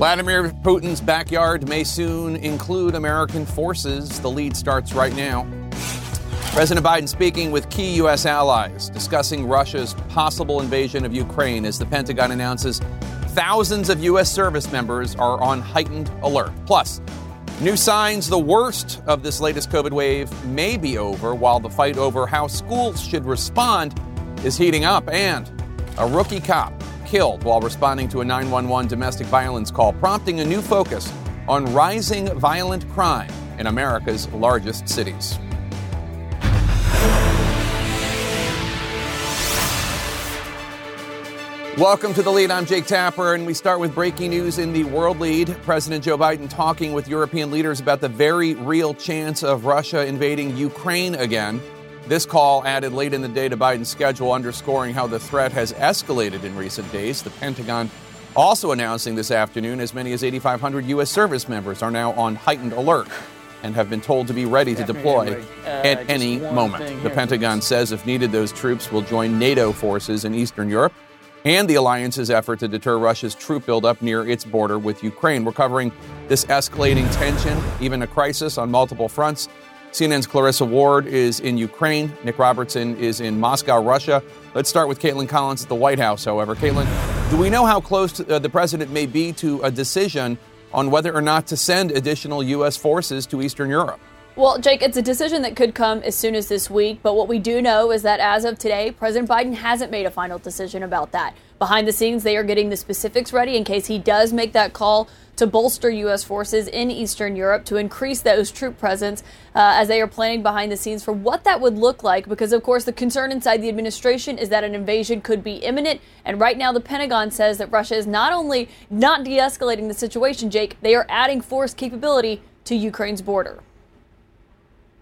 Vladimir Putin's backyard may soon include American forces. The lead starts right now. President Biden speaking with key U.S. allies, discussing Russia's possible invasion of Ukraine as the Pentagon announces thousands of U.S. service members are on heightened alert. Plus, new signs the worst of this latest COVID wave may be over, while the fight over how schools should respond is heating up. And a rookie cop killed while responding to a 911 domestic violence call, prompting a new focus on rising violent crime in America's largest cities. Welcome to the lead. I'm Jake Tapper, and we start with breaking news in the world lead. President Joe Biden talking with European leaders about the very real chance of Russia invading Ukraine again. This call added late in the day to Biden's schedule, underscoring how the threat has escalated in recent days. The Pentagon also announcing this afternoon as many as 8,500 U.S. service members are now on heightened alert and have been told to be ready to deploy uh, at any moment. The Pentagon says, if needed, those troops will join NATO forces in Eastern Europe and the alliance's effort to deter Russia's troop buildup near its border with Ukraine. We're covering this escalating tension, even a crisis on multiple fronts. CNN's Clarissa Ward is in Ukraine. Nick Robertson is in Moscow, Russia. Let's start with Kaitlan Collins at the White House, however. Kaitlan, do we know how close to, uh, the president may be to a decision on whether or not to send additional U.S. forces to Eastern Europe? Well, Jake, it's a decision that could come as soon as this week, but what we do know is that as of today, President Biden hasn't made a final decision about that. Behind the scenes, they are getting the specifics ready in case he does make that call to bolster U.S. forces in Eastern Europe to increase those troop presence uh, as they are planning behind the scenes for what that would look like. Because, of course, the concern inside the administration is that an invasion could be imminent. And right now, the Pentagon says that Russia is not only not de escalating the situation, Jake, they are adding force capability to Ukraine's border.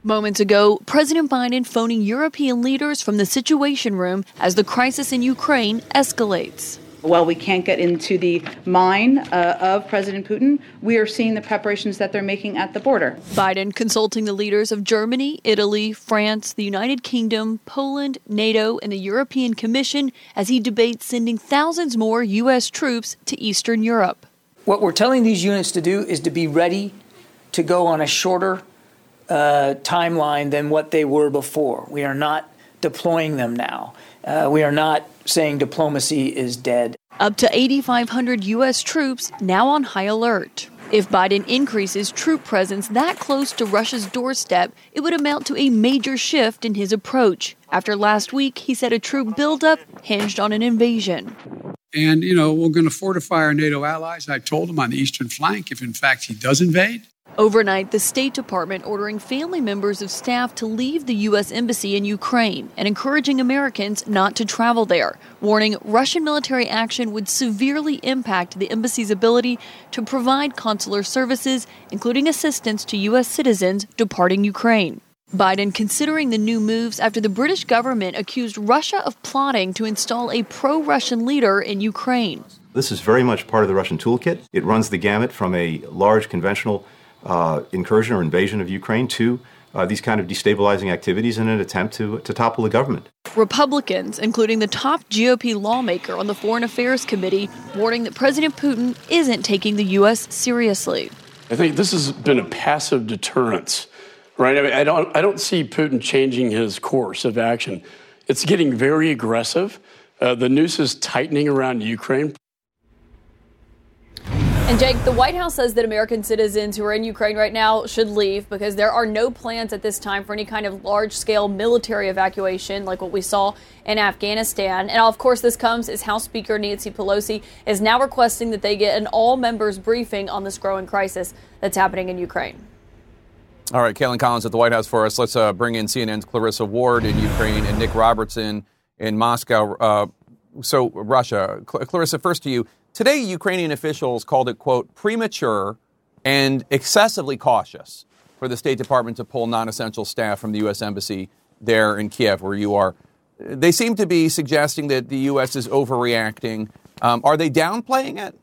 Moments ago, President Biden phoning European leaders from the Situation Room as the crisis in Ukraine escalates. While we can't get into the mind uh, of President Putin, we are seeing the preparations that they're making at the border. Biden consulting the leaders of Germany, Italy, France, the United Kingdom, Poland, NATO, and the European Commission as he debates sending thousands more U.S. troops to Eastern Europe. What we're telling these units to do is to be ready to go on a shorter uh, timeline than what they were before. We are not deploying them now. Uh, we are not saying diplomacy is dead. Up to 8,500 U.S. troops now on high alert. If Biden increases troop presence that close to Russia's doorstep, it would amount to a major shift in his approach. After last week, he said a troop buildup hinged on an invasion. And, you know, we're going to fortify our NATO allies. I told him on the eastern flank if, in fact, he does invade, Overnight, the State Department ordering family members of staff to leave the U.S. Embassy in Ukraine and encouraging Americans not to travel there, warning Russian military action would severely impact the embassy's ability to provide consular services, including assistance to U.S. citizens departing Ukraine. Biden considering the new moves after the British government accused Russia of plotting to install a pro Russian leader in Ukraine. This is very much part of the Russian toolkit. It runs the gamut from a large conventional uh, incursion or invasion of Ukraine to uh, these kind of destabilizing activities in an attempt to, to topple the government. Republicans, including the top GOP lawmaker on the Foreign Affairs Committee, warning that President Putin isn't taking the U.S. seriously. I think this has been a passive deterrence, right? I, mean, I don't, I don't see Putin changing his course of action. It's getting very aggressive. Uh, the noose is tightening around Ukraine. And Jake, the White House says that American citizens who are in Ukraine right now should leave because there are no plans at this time for any kind of large scale military evacuation like what we saw in Afghanistan. And of course, this comes as House Speaker Nancy Pelosi is now requesting that they get an all members briefing on this growing crisis that's happening in Ukraine. All right, Kaitlan Collins at the White House for us. Let's uh, bring in CNN's Clarissa Ward in Ukraine and Nick Robertson in Moscow. Uh, so, Russia. Cl- Clarissa, first to you. Today, Ukrainian officials called it, quote, premature and excessively cautious for the State Department to pull non essential staff from the U.S. Embassy there in Kiev, where you are. They seem to be suggesting that the U.S. is overreacting. Um, are they downplaying it?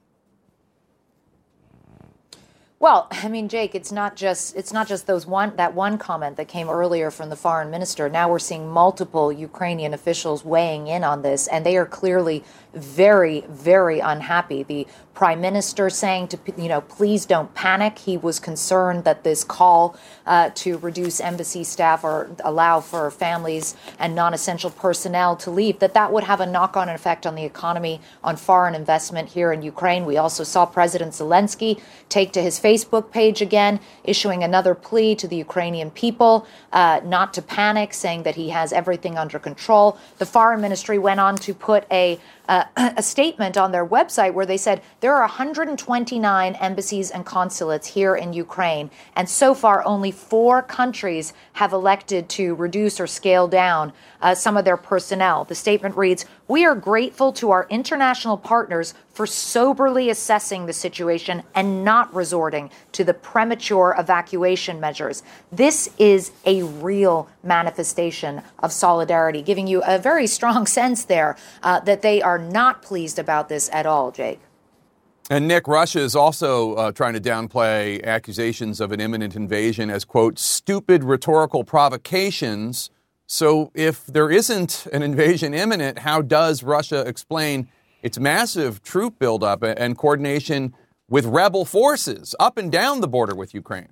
Well, I mean, Jake, it's not just it's not just those one that one comment that came earlier from the foreign minister. Now we're seeing multiple Ukrainian officials weighing in on this, and they are clearly very, very unhappy. The prime minister saying to you know please don't panic he was concerned that this call uh, to reduce embassy staff or allow for families and non-essential personnel to leave that that would have a knock-on effect on the economy on foreign investment here in ukraine we also saw president zelensky take to his facebook page again issuing another plea to the ukrainian people uh, not to panic saying that he has everything under control. The foreign ministry went on to put a uh, a statement on their website where they said there are 129 embassies and consulates here in Ukraine, and so far only four countries have elected to reduce or scale down uh, some of their personnel. The statement reads We are grateful to our international partners for soberly assessing the situation and not resorting to the premature evacuation measures. This is a real manifestation of solidarity, giving you a very strong sense there uh, that they are not pleased about this at all, Jake. And Nick, Russia is also uh, trying to downplay accusations of an imminent invasion as, quote, stupid rhetorical provocations. So if there isn't an invasion imminent, how does Russia explain its massive troop buildup and coordination with rebel forces up and down the border with Ukraine?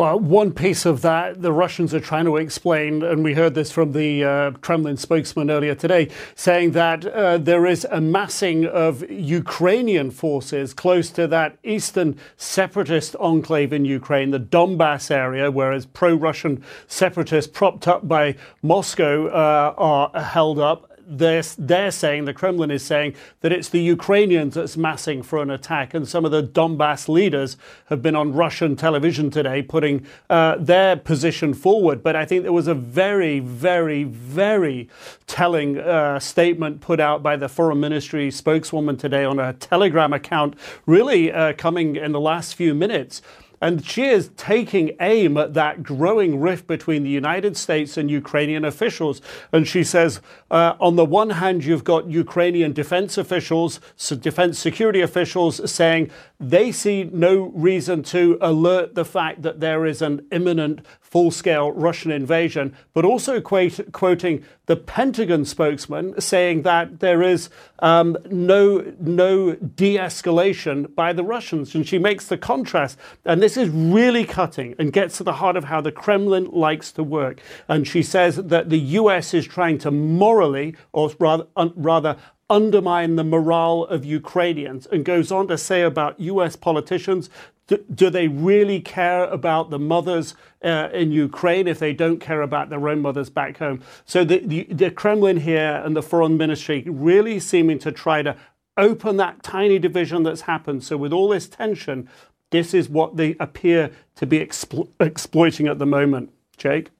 Well, one piece of that the Russians are trying to explain, and we heard this from the uh, Kremlin spokesman earlier today, saying that uh, there is a massing of Ukrainian forces close to that eastern separatist enclave in Ukraine, the Donbass area, whereas pro Russian separatists propped up by Moscow uh, are held up they're, they're saying, the Kremlin is saying, that it's the Ukrainians that's massing for an attack. And some of the Donbass leaders have been on Russian television today putting uh, their position forward. But I think there was a very, very, very telling uh, statement put out by the Foreign Ministry spokeswoman today on a Telegram account, really uh, coming in the last few minutes and she is taking aim at that growing rift between the United States and Ukrainian officials. And she says, uh, on the one hand, you've got Ukrainian defense officials, so defense security officials saying they see no reason to alert the fact that there is an imminent full scale Russian invasion, but also quote, quoting the Pentagon spokesman saying that there is um, no, no de escalation by the Russians. And she makes the contrast. And this is really cutting and gets to the heart of how the Kremlin likes to work. And she says that the US is trying to morally, or rather, un, rather undermine the morale of Ukrainians and goes on to say about US politicians do, they really care about the mothers uh, in Ukraine if they don't care about their own mothers back home? So the, the, the Kremlin here and the foreign ministry really seeming to try to open that tiny division that's happened. So with all this tension, this is what they appear to be explo- exploiting at the moment. Jake?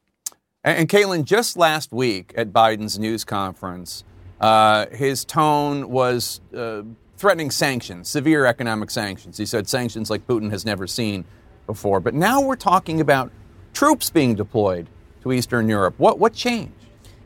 And, and Kaitlan, just last week at Biden's news conference, uh, his tone was uh, threatening sanctions, severe economic sanctions. He said sanctions like Putin has never seen before. But now we're talking about troops being deployed to Eastern Europe. What, what changed?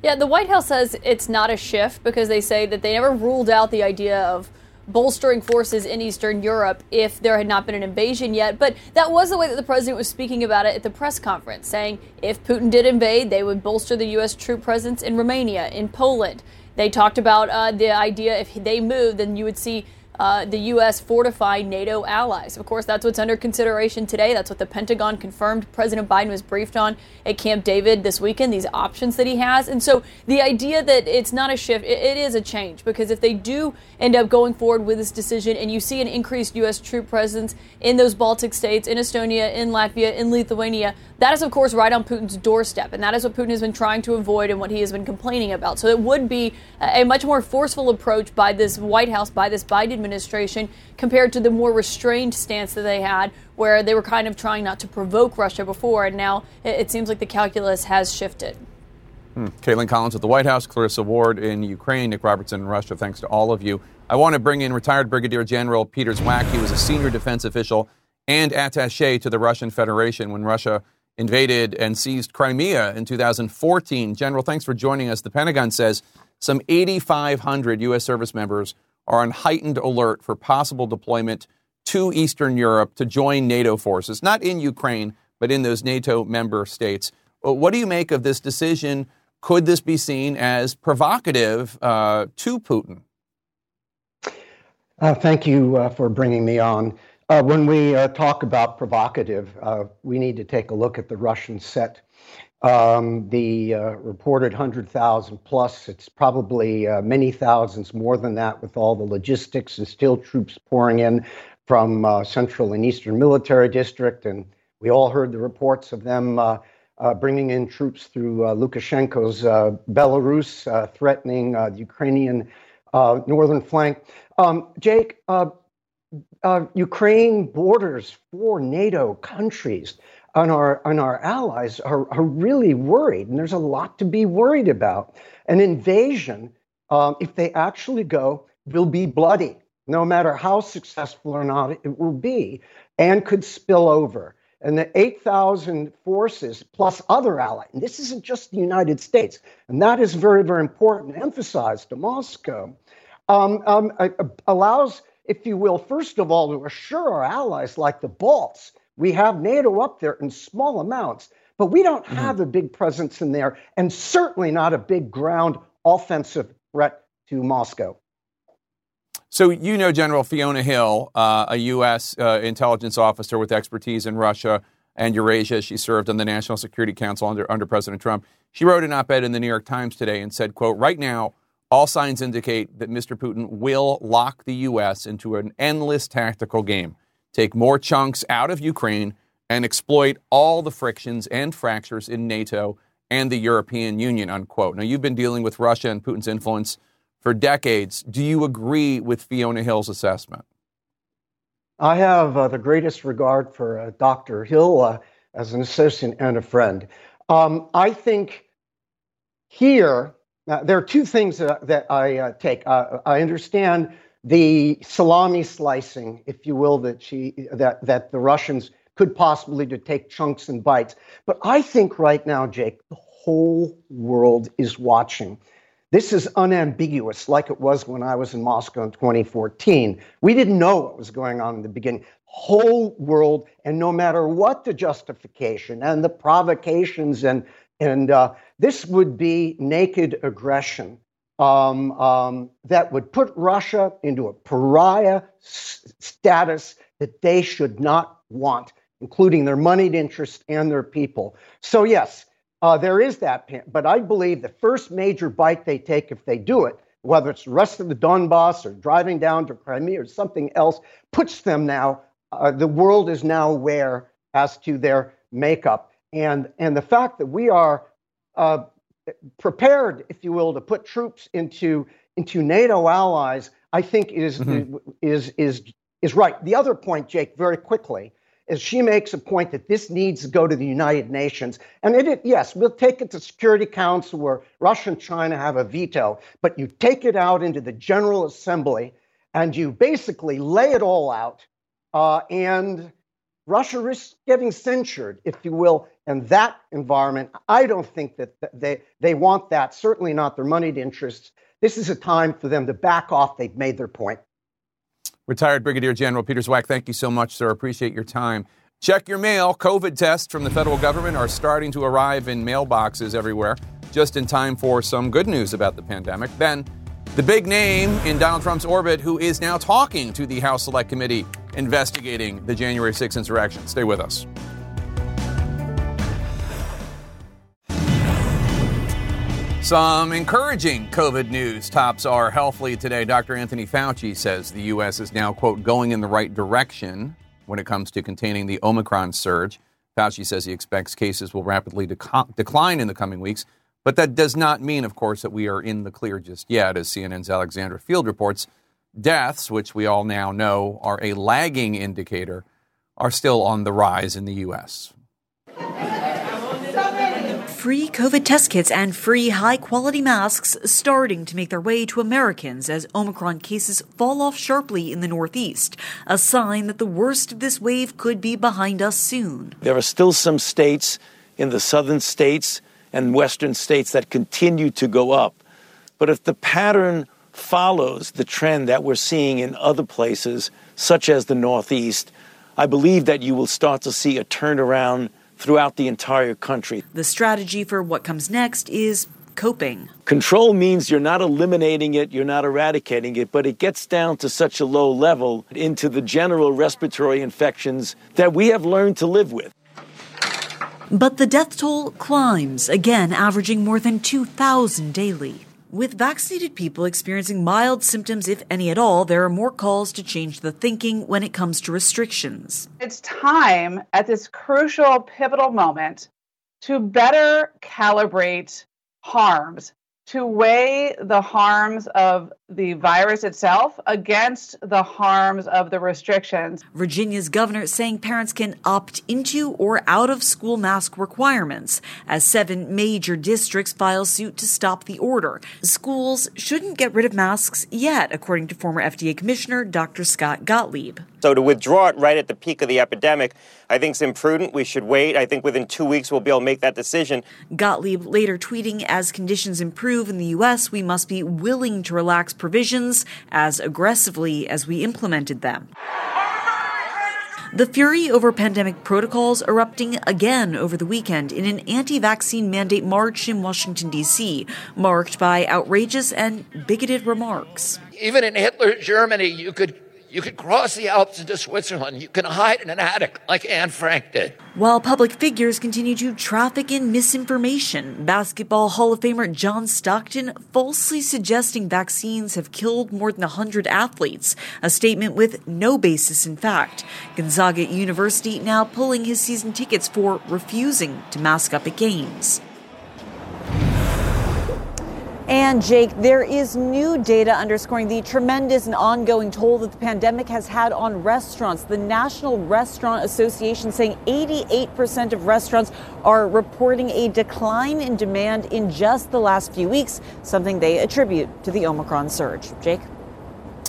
Yeah, the White House says it's not a shift because they say that they never ruled out the idea of bolstering forces in Eastern Europe if there had not been an invasion yet. But that was the way that the president was speaking about it at the press conference, saying if Putin did invade, they would bolster the U.S. troop presence in Romania, in Poland. They talked about uh, the idea if they moved, then you would see uh, the U.S. fortify NATO allies. Of course, that's what's under consideration today. That's what the Pentagon confirmed. President Biden was briefed on at Camp David this weekend, these options that he has. And so the idea that it's not a shift, it, it is a change because if they do end up going forward with this decision and you see an increased U.S. troop presence in those Baltic states, in Estonia, in Latvia, in Lithuania, that is, of course, right on Putin's doorstep. And that is what Putin has been trying to avoid and what he has been complaining about. So it would be a much more forceful approach by this White House, by this Biden administration compared to the more restrained stance that they had, where they were kind of trying not to provoke Russia before, and now it, seems like the calculus has shifted. Hmm. Kaitlan Collins at the White House, Clarissa Ward in Ukraine, Nick Robertson in Russia. Thanks to all of you. I want to bring in retired Brigadier General Peter Zwack. He was a senior defense official and attache to the Russian Federation when Russia invaded and seized Crimea in 2014. General, thanks for joining us. The Pentagon says some 8,500 U.S. service members are on heightened alert for possible deployment to Eastern Europe to join NATO forces, not in Ukraine, but in those NATO member states. What do you make of this decision? Could this be seen as provocative uh, to Putin? Uh, thank you uh, for bringing me on. Uh, when we uh, talk about provocative, uh, we need to take a look at the Russian set. Um, the uh, reported 100,000 plus, it's probably uh, many thousands more than that with all the logistics and still troops pouring in from uh, Central and Eastern Military District. And we all heard the reports of them bringing in troops through Lukashenko's Belarus, threatening the Ukrainian northern flank. Um, Jake, uh, uh, Ukraine borders four NATO countries and our, and our allies are, are really worried, and there's a lot to be worried about. An invasion, um, if they actually go, will be bloody, no matter how successful or not it will be, and could spill over. And the 8,000 forces plus other allies, and this isn't just the United States, and that is very, very important, emphasized to Moscow, um, um, allows if you will, first of all, to assure our allies like the Balts. We have NATO up there in small amounts, but we don't mm-hmm. have a big presence in there, and certainly not a big ground offensive threat to Moscow. So, you know General Fiona Hill, uh, a U.S. Uh, intelligence officer with expertise in Russia and Eurasia. She served on the National Security Council under, under President Trump. She wrote an op ed in the New York Times today and said, quote, right now, all signs indicate that Mr. Putin will lock the U.S. into an endless tactical game, take more chunks out of Ukraine, and exploit all the frictions and fractures in NATO and the European Union, unquote. Now, you've been dealing with Russia and Putin's influence for decades. Do you agree with Fiona Hill's assessment? I have uh, the greatest regard for uh, Dr. Hill uh, as an associate and a friend. Um, I think here, uh, there are two things that, that I uh, take. Uh, I understand the salami slicing, if you will, that she that that the Russians could possibly to take chunks and bites. But I think right now, Jake, the whole world is watching. This is unambiguous, like it was when I was in Moscow in 2014. We didn't know what was going on in the beginning. Whole world, and no matter what the justification and the provocations and and uh, this would be naked aggression um, um, that would put Russia into a pariah s- status that they should not want, including their moneyed interests and their people. So, yes, uh, there is that. But I believe the first major bite they take, if they do it, whether it's the rest of the Donbass or driving down to Crimea or something else, puts them now, uh, the world is now aware as to their makeup. And, and the fact that we are uh, prepared, if you will, to put troops into, into NATO allies, I think is, mm-hmm. is, is, is right. The other point, Jake, very quickly, is she makes a point that this needs to go to the United Nations. And it, yes, we'll take it to Security Council where Russia and China have a veto, but you take it out into the General Assembly and you basically lay it all out. Uh, and Russia risks getting censured, if you will, in that environment. I don't think that they, they want that, certainly not their moneyed interests. This is a time for them to back off. They've made their point. Retired Brigadier General Peter Zwack, thank you so much, sir. Appreciate your time. Check your mail. COVID tests from the federal government are starting to arrive in mailboxes everywhere, just in time for some good news about the pandemic. Then, the big name in Donald Trump's orbit who is now talking to the House Select Committee investigating the January 6th insurrection. Stay with us. Some encouraging COVID news tops our health lead today. Dr. Anthony Fauci says the U.S. is now, quote, going in the right direction when it comes to containing the Omicron surge. Fauci says he expects cases will rapidly dec- decline in the coming weeks, but that does not mean, of course, that we are in the clear just yet, as CNN's Alexandra Field reports. Deaths, which we all now know are a lagging indicator, are still on the rise in the U.S. Free COVID test kits and free high quality masks starting to make their way to Americans as Omicron cases fall off sharply in the Northeast, a sign that the worst of this wave could be behind us soon. There are still some states in the southern states and western states that continue to go up. But if the pattern follows the trend that we're seeing in other places, such as the Northeast, I believe that you will start to see a turnaround throughout the entire country. The strategy for what comes next is coping. Control means you're not eliminating it, you're not eradicating it, but it gets down to such a low level into the general respiratory infections that we have learned to live with. But the death toll climbs, again averaging more than 2,000 daily. With vaccinated people experiencing mild symptoms, if any at all, there are more calls to change the thinking when it comes to restrictions. It's time at this crucial, pivotal moment to better calibrate harms to weigh the harms of the virus itself against the harms of the restrictions. Virginia's governor saying parents can opt into or out of school mask requirements as seven major districts file suit to stop the order. Schools shouldn't get rid of masks yet, according to former FDA Commissioner Dr. Scott Gottlieb. So to withdraw it right at the peak of the epidemic, I think is imprudent. We should wait. I think within two weeks we'll be able to make that decision. Gottlieb later tweeting, as conditions improve in the U.S., we must be willing to relax provisions as aggressively as we implemented them. The fury over pandemic protocols erupting again over the weekend in an anti vaccine mandate march in Washington, D.C., marked by outrageous and bigoted remarks. Even in Hitler's Germany, you could you can cross the Alps into Switzerland. You can hide in an attic like Anne Frank did. While public figures continue to traffic in misinformation, Basketball Hall of Famer John Stockton falsely suggesting vaccines have killed more than 100 athletes, a statement with no basis in fact. Gonzaga University now pulling his season tickets for refusing to mask up at games. And Jake, there is new data underscoring the tremendous and ongoing toll that the pandemic has had on restaurants. The National Restaurant Association saying 88% of restaurants are reporting a decline in demand in just the last few weeks, something they attribute to the Omicron surge. Jake?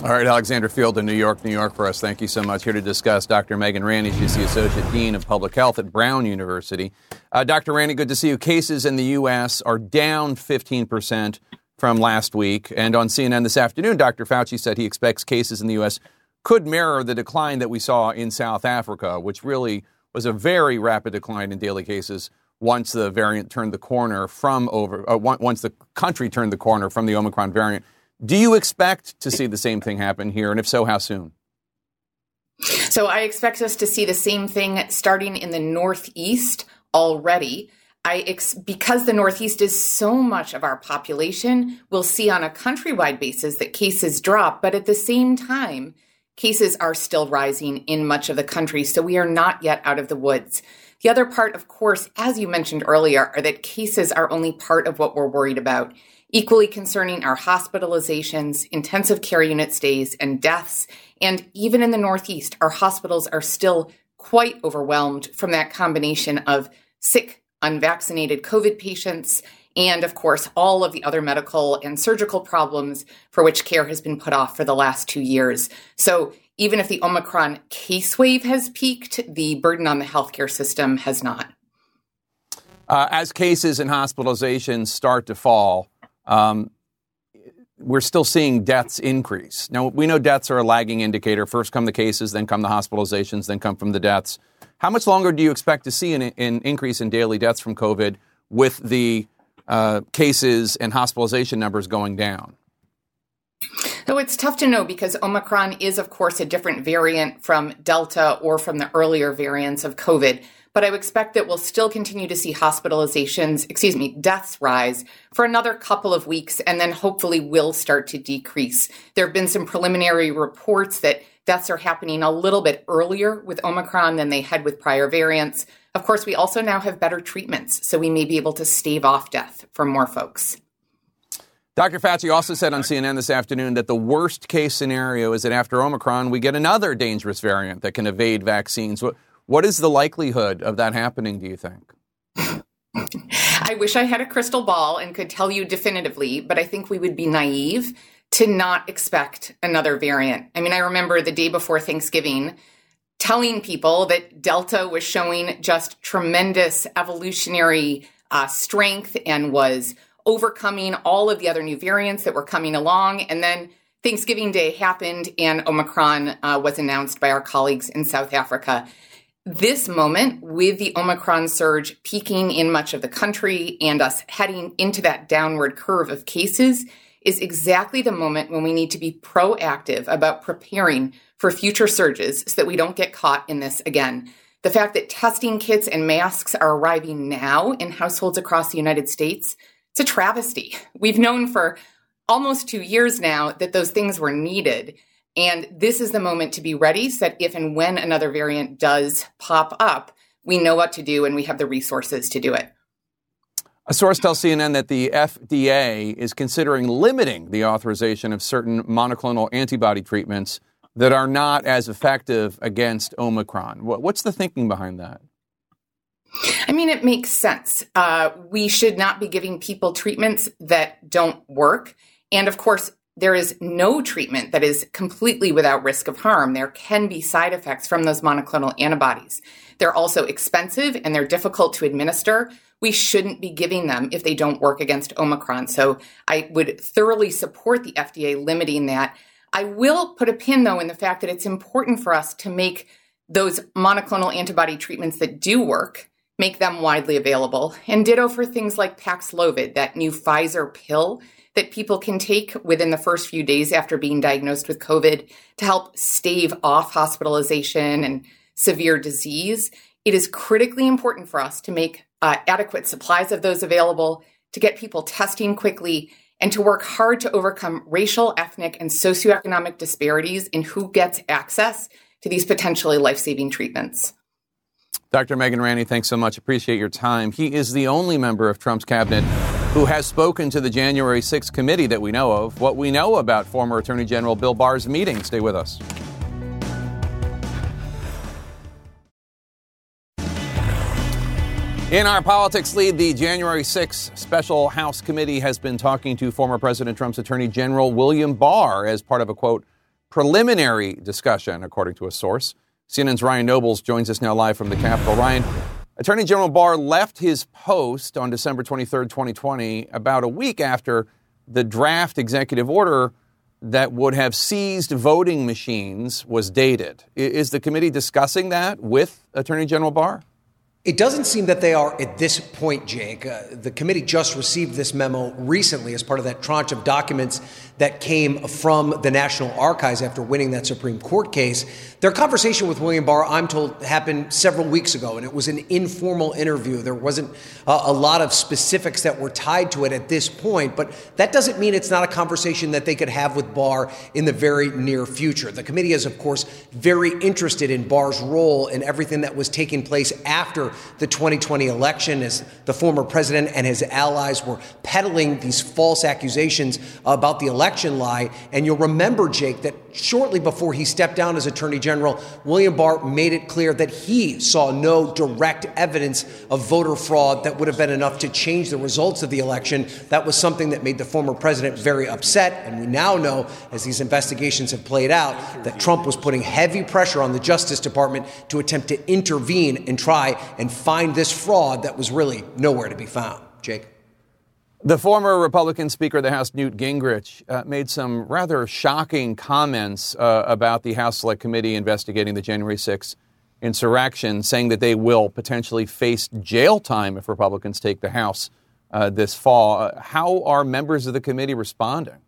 All right, Alexandra Field in New York, New York for us. Thank you so much. Here to discuss Dr. Megan Ranney. She's the Associate Dean of Public Health at Brown University. Uh, Dr. Ranney, good to see you. Cases in the U.S. are down 15% from last week. And on CNN this afternoon, Dr. Fauci said he expects cases in the U.S. could mirror the decline that we saw in South Africa, which really was a very rapid decline in daily cases once the variant turned the corner from over, uh, once the country turned the corner from the Omicron variant. Do you expect to see the same thing happen here? And if so, how soon? So I expect us to see the same thing starting in the Northeast already. I ex- because the Northeast is so much of our population, we'll see on a countrywide basis that cases drop, but at the same time, cases are still rising in much of the country. So we are not yet out of the woods. The other part, of course, as you mentioned earlier, are that cases are only part of what we're worried about. Equally concerning are hospitalizations, intensive care unit stays, and deaths. And even in the Northeast, our hospitals are still quite overwhelmed from that combination of sick, unvaccinated COVID patients, and of course, all of the other medical and surgical problems for which care has been put off for the last two years. So even if the Omicron case wave has peaked, the burden on the healthcare system has not. Uh, as cases and hospitalizations start to fall, um, we're still seeing deaths increase. Now, we know deaths are a lagging indicator. First come the cases, then come the hospitalizations, then come from the deaths. How much longer do you expect to see an, an increase in daily deaths from COVID with the uh, cases and hospitalization numbers going down? So it's tough to know because Omicron is, of course, a different variant from Delta or from the earlier variants of COVID but I would expect that we'll still continue to see hospitalizations, excuse me, deaths rise for another couple of weeks and then hopefully will start to decrease. There have been some preliminary reports that deaths are happening a little bit earlier with Omicron than they had with prior variants. Of course, we also now have better treatments, so we may be able to stave off death for more folks. Dr. Fauci also said on CNN this afternoon that the worst case scenario is that after Omicron, we get another dangerous variant that can evade vaccines. What is the likelihood of that happening, do you think? I wish I had a crystal ball and could tell you definitively, but I think we would be naive to not expect another variant. I mean, I remember the day before Thanksgiving telling people that Delta was showing just tremendous evolutionary uh, strength and was overcoming all of the other new variants that were coming along. And then Thanksgiving Day happened and Omicron uh, was announced by our colleagues in South Africa. This moment, with the Omicron surge peaking in much of the country and us heading into that downward curve of cases, is exactly the moment when we need to be proactive about preparing for future surges so that we don't get caught in this again. The fact that testing kits and masks are arriving now in households across the United States, it's a travesty. We've known for almost two years now that those things were needed. And this is the moment to be ready so that if and when another variant does pop up, we know what to do and we have the resources to do it. A source tells CNN that the FDA is considering limiting the authorization of certain monoclonal antibody treatments that are not as effective against Omicron. What's the thinking behind that? I mean, it makes sense. Uh, we should not be giving people treatments that don't work. And of course, there is no treatment that is completely without risk of harm. There can be side effects from those monoclonal antibodies. They're also expensive and they're difficult to administer. We shouldn't be giving them if they don't work against Omicron. So I would thoroughly support the FDA limiting that. I will put a pin, though, in the fact that it's important for us to make those monoclonal antibody treatments that do work, make them widely available. And ditto for things like Paxlovid, that new Pfizer pill that people can take within the first few days after being diagnosed with COVID to help stave off hospitalization and severe disease. It is critically important for us to make uh, adequate supplies of those available, to get people testing quickly, and to work hard to overcome racial, ethnic, and socioeconomic disparities in who gets access to these potentially life saving treatments. Dr. Megan Ranney, thanks so much. Appreciate your time. He is the only member of Trump's cabinet who has spoken to the January 6th committee that we know of. What we know about former Attorney General Bill Barr's meeting. Stay with us. In our politics lead, the January 6th Special House Committee has been talking to former President Trump's Attorney General William Barr as part of a quote, preliminary discussion, according to a source. CNN's Ryan Nobles joins us now live from the Capitol. Ryan, Attorney General Barr left his post on December 23rd, 2020, about a week after the draft executive order that would have seized voting machines was dated. Is the committee discussing that with Attorney General Barr? It doesn't seem that they are at this point, Jake. Uh, the committee just received this memo recently as part of that tranche of documents that came from the National Archives after winning that Supreme Court case. Their conversation with William Barr, I'm told, happened several weeks ago, and it was an informal interview. There wasn't uh, a lot of specifics that were tied to it at this point, but that doesn't mean it's not a conversation that they could have with Barr in the very near future. The committee is, of course, very interested in Barr's role in everything that was taking place after the 2020 election as the former president and his allies were peddling these false accusations about the election lie. And you'll remember, Jake, that shortly before he stepped down as Attorney General, William Barr made it clear that he saw no direct evidence of voter fraud that would have been enough to change the results of the election. That was something that made the former president very upset. And we now know, as these investigations have played out, that Trump was putting heavy pressure on the Justice Department to attempt to intervene and try and find this fraud that was really nowhere to be found. Jake. The former Republican Speaker of the House, Newt Gingrich, uh, made some rather shocking comments uh, about the House Select Committee investigating the January 6th insurrection, saying that they will potentially face jail time if Republicans take the House uh, this fall. Uh, how are members of the committee responding?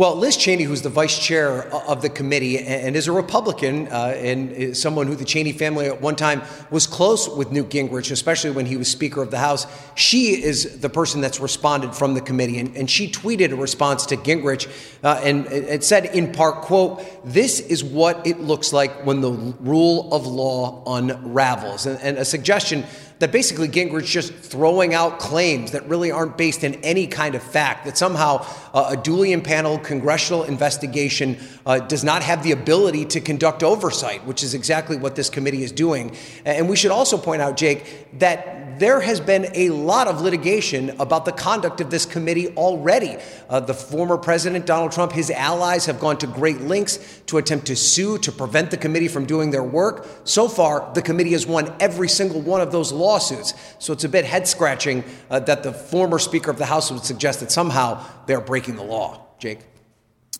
Well, Liz Cheney, who's the vice chair of the committee and is a Republican uh, and is someone who the Cheney family at one time was close with Newt Gingrich, especially when he was Speaker of the House, she is the person that's responded from the committee. And, and she tweeted a response to Gingrich uh, and it said in part, quote, this is what it looks like when the rule of law unravels. and, and a suggestion that basically Gingrich just throwing out claims that really aren't based in any kind of fact, that somehow uh, a duly impaneled congressional investigation uh, does not have the ability to conduct oversight, which is exactly what this committee is doing. And we should also point out, Jake, that there has been a lot of litigation about the conduct of this committee already. Uh, the former president, Donald Trump, his allies have gone to great lengths to attempt to sue to prevent the committee from doing their work. So far, the committee has won every single one of those lawsuits. So it's a bit head scratching uh, that the former Speaker of the House would suggest that somehow they're breaking the law. Jake?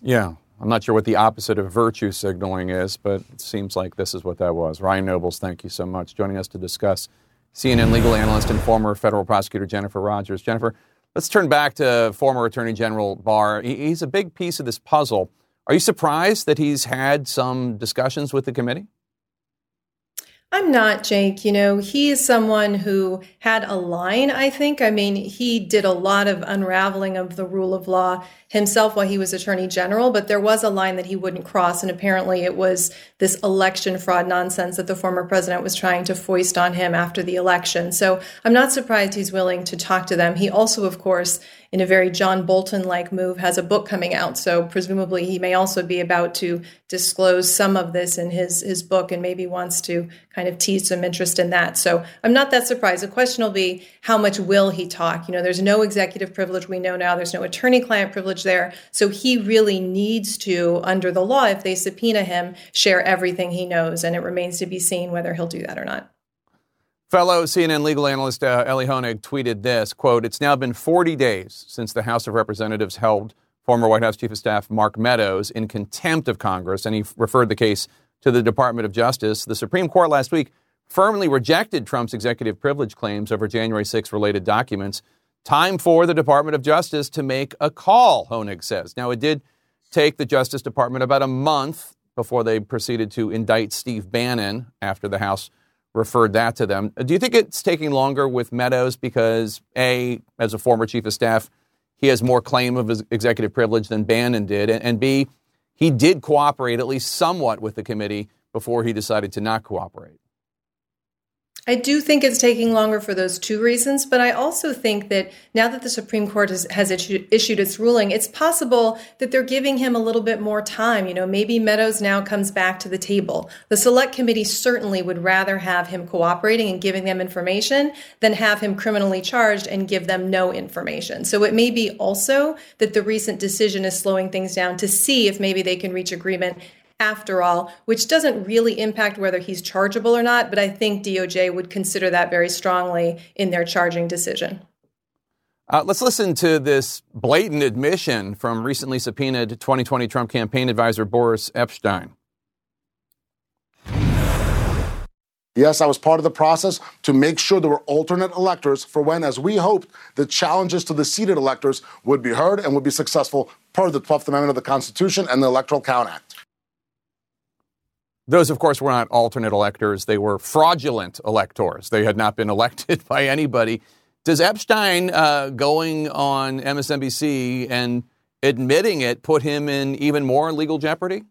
Yeah. I'm not sure what the opposite of virtue signaling is, but it seems like this is what that was. Ryan Nobles, thank you so much. Joining us to discuss CNN legal analyst and former federal prosecutor Jennifer Rogers. Jennifer, let's turn back to former Attorney General Barr. He's a big piece of this puzzle. Are you surprised that he's had some discussions with the committee? I'm not, Jake. You know, he is someone who had a line, I think. I mean, he did a lot of unraveling of the rule of law himself while he was attorney general, but there was a line that he wouldn't cross. And apparently it was this election fraud nonsense that the former president was trying to foist on him after the election. So I'm not surprised he's willing to talk to them. He also, of course, in a very John Bolton like move, has a book coming out. So presumably he may also be about to disclose some of this in his, his book and maybe wants to kind of tease some interest in that. So I'm not that surprised. The question will be how much will he talk? You know, there's no executive privilege we know now, there's no attorney client privilege there. So he really needs to, under the law, if they subpoena him, share everything he knows. And it remains to be seen whether he'll do that or not. Fellow CNN legal analyst uh, Elie Honig tweeted this quote, It's now been 40 days since the House of Representatives held former White House Chief of Staff Mark Meadows in contempt of Congress, and he referred the case to the Department of Justice. The Supreme Court last week firmly rejected Trump's executive privilege claims over January 6 related documents. Time for the Department of Justice to make a call, Honig says. Now, it did take the Justice Department about a month before they proceeded to indict Steve Bannon after the House referred that to them. Do you think it's taking longer with Meadows because, A, as a former chief of staff, he has more claim of his executive privilege than Bannon did, and B, he did cooperate at least somewhat with the committee before he decided to not cooperate? I do think it's taking longer for those two reasons, but I also think that now that the Supreme Court has, has issued, issued, its ruling, it's possible that they're giving him a little bit more time. You know, maybe Meadows now comes back to the table. The Select Committee certainly would rather have him cooperating and giving them information than have him criminally charged and give them no information. So it may be also that the recent decision is slowing things down to see if maybe they can reach agreement after all, which doesn't really impact whether he's chargeable or not, but I think DOJ would consider that very strongly in their charging decision. Uh, let's listen to this blatant admission from recently subpoenaed 2020 Trump campaign advisor Boris Epshteyn. Yes, I was part of the process to make sure there were alternate electors for when, as we hoped, the challenges to the seated electors would be heard and would be successful per the 12th Amendment of the Constitution and the Electoral Count Act. Those, of course, were not alternate electors. They were fraudulent electors. They had not been elected by anybody. Does Epshteyn uh, going on MSNBC and admitting it put him in even more legal jeopardy?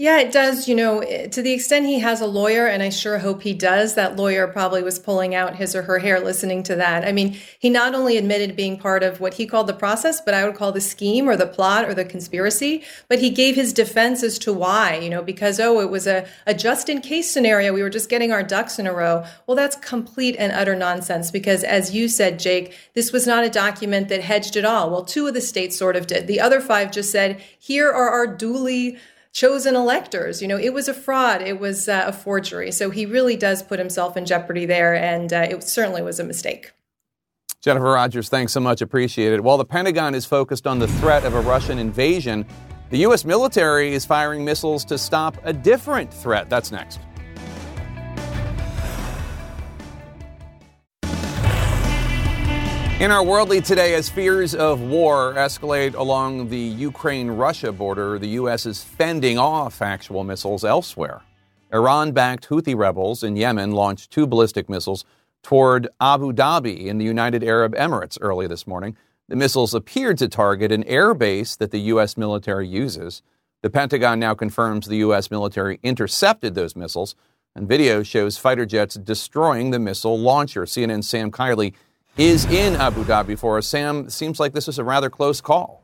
Yeah, it does. You know, eh, to the extent he has a lawyer, and I sure hope he does, that lawyer probably was pulling out his or her hair listening to that. I mean, he not only admitted being part of what he called the process, but I would call the scheme or the plot or the conspiracy, but he gave his defense as to why, you know, because, oh, it was a, a just in case scenario. We were just getting our ducks in a row. Well, that's complete and utter nonsense because, as you said, Jake, this was not a document that hedged at all. Well, two of the states sort of did. The other five just said, here are our duly chosen electors. You know, it was a fraud, it was uh, a forgery. So he really does put himself in jeopardy there, and uh, it certainly was a mistake. Jennifer Rogers, thanks so much. Appreciate it. While the Pentagon is focused on the threat of a Russian invasion, the U.S. military is firing missiles to stop a different threat. That's next. In our world lead today, as fears of war escalate along the Ukraine Russia border, the U.S. is fending off actual missiles elsewhere. Iran backed Houthi rebels in Yemen launched two ballistic missiles toward Abu Dhabi in the United Arab Emirates early this morning. The missiles appeared to target an air base that the U.S. military uses. The Pentagon now confirms the U.S. military intercepted those missiles, and video shows fighter jets destroying the missile launcher. CNN's Sam Kiley is in Abu Dhabi for us. Sam, seems like this is a rather close call.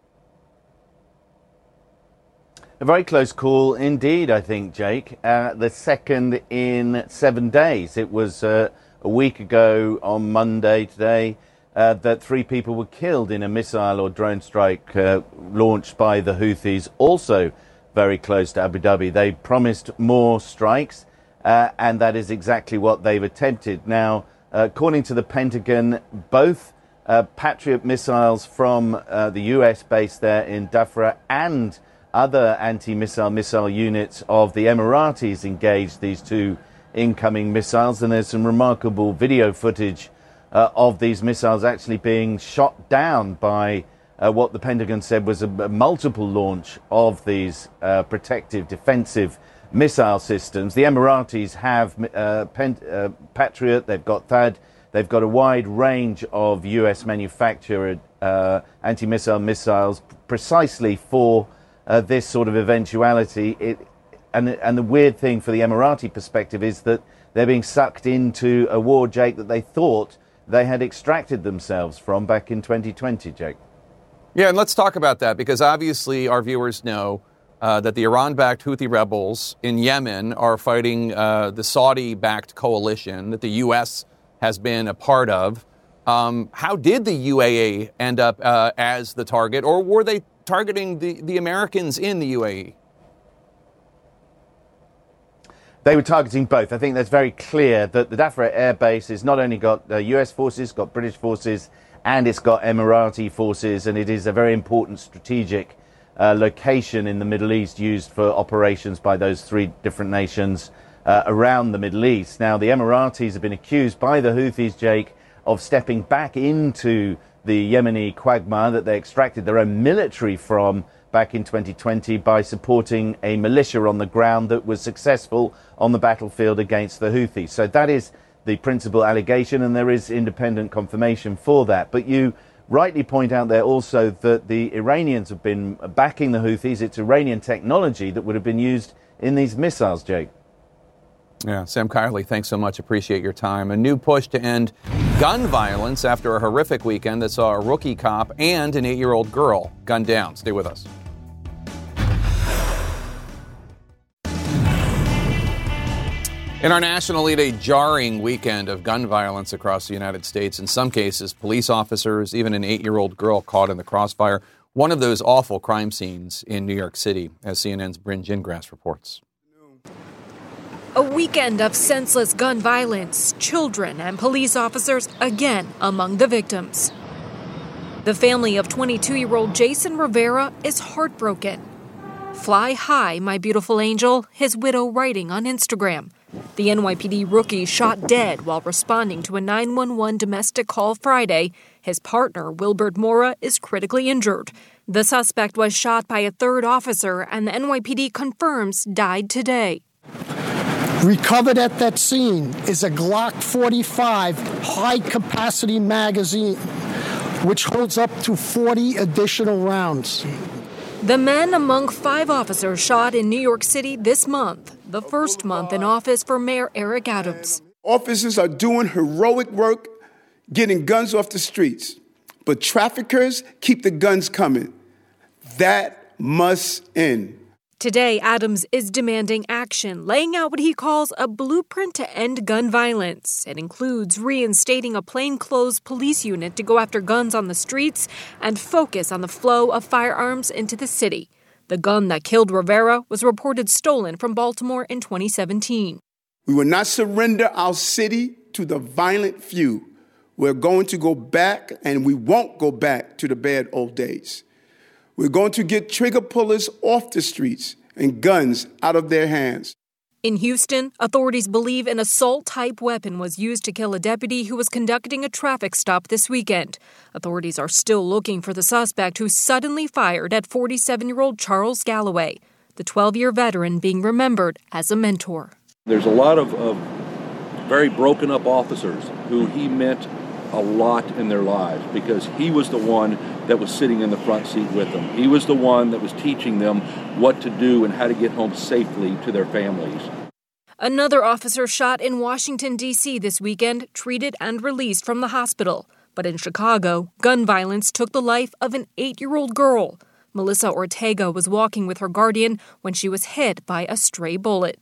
A very close call indeed, I think, Jake. Uh, the second in seven days. It was uh, a week ago on Monday today uh, that three people were killed in a missile or drone strike uh, launched by the Houthis, also very close to Abu Dhabi. They promised more strikes, uh, and that is exactly what they've attempted. Now, according to the Pentagon, both uh, Patriot missiles from uh, the US base there in Dhafra and other anti missile missile units of the Emiratis engaged these two incoming missiles. And there's some remarkable video footage uh, of these missiles actually being shot down by uh, what the Pentagon said was a, a multiple launch of these uh, protective defensive missile systems. The Emiratis have uh, Pen- uh, Patriot, they've got THAAD, they've got a wide range of US manufactured uh, anti missile missiles precisely for this sort of eventuality. It, and, and the weird thing for the Emirati perspective is that they're being sucked into a war, Jake, that they thought they had extracted themselves from back in 2020, Jake. Yeah, and let's talk about that because obviously our viewers know uh, that the Iran backed Houthi rebels in Yemen are fighting uh, the Saudi backed coalition that the U.S. has been a part of. Um, how did the UAE end up uh, as the target, or were they targeting the, the Americans in the UAE? They were targeting both. I think that's very clear that the Dhafra Air Base has not only got uh, US forces, got British forces, and it's got Emirati forces, and it is a very important strategic uh, location in the Middle East used for operations by those three different nations uh, around the Middle East. Now, the Emiratis have been accused by the Houthis, Jake, of stepping back into the Yemeni quagmire that they extracted their own military from back in 2020 by supporting a militia on the ground that was successful on the battlefield against the Houthis. So that is the principal allegation, and there is independent confirmation for that. But you rightly point out there also that the Iranians have been backing the Houthis. It's Iranian technology that would have been used in these missiles, Jake. Yeah, Sam Kiley, thanks so much. Appreciate your time. A new push to end gun violence after a horrific weekend that saw a rookie cop and an eight year old girl gunned down. Stay with us. In our national lead, a jarring weekend of gun violence across the United States. In some cases, police officers, even an eight year old girl caught in the crossfire. One of those awful crime scenes in New York City, as CNN's Bryn Gingras reports. A weekend of senseless gun violence, children and police officers again among the victims. The family of 22 year old Jason Rivera is heartbroken. Fly high, my beautiful angel, his widow writing on Instagram. The NYPD rookie shot dead while responding to a 911 domestic call Friday. His partner, Wilbert Mora, is critically injured. The suspect was shot by a third officer, and the NYPD confirms died today. Recovered at that scene is a Glock 45 high capacity magazine, which holds up to 40 additional rounds. The men among five officers shot in New York City this month, the first month in office for Mayor Eric Adams. Officers are doing heroic work getting guns off the streets, but traffickers keep the guns coming. That must end. Today, Adams is demanding action, laying out what he calls a blueprint to end gun violence. It includes reinstating a plainclothes police unit to go after guns on the streets and focus on the flow of firearms into the city. The gun that killed Rivera was reported stolen from Baltimore in 2017. We will not surrender our city to the violent few. We're going to go back, and we won't go back to the bad old days. We're going to get trigger pullers off the streets and guns out of their hands. In Houston, authorities believe an assault type weapon was used to kill a deputy who was conducting a traffic stop this weekend. Authorities are still looking for the suspect who suddenly fired at 47 year old Charles Galloway, the 12 year veteran being remembered as a mentor. There's a lot of, of very broken up officers who he meant a lot in their lives because he was the one that was sitting in the front seat with them. He was the one that was teaching them what to do and how to get home safely to their families. Another officer shot in Washington, D.C. this weekend, treated and released from the hospital. But in Chicago, gun violence took the life of an eight year old girl. Melissa Ortega was walking with her guardian when she was hit by a stray bullet.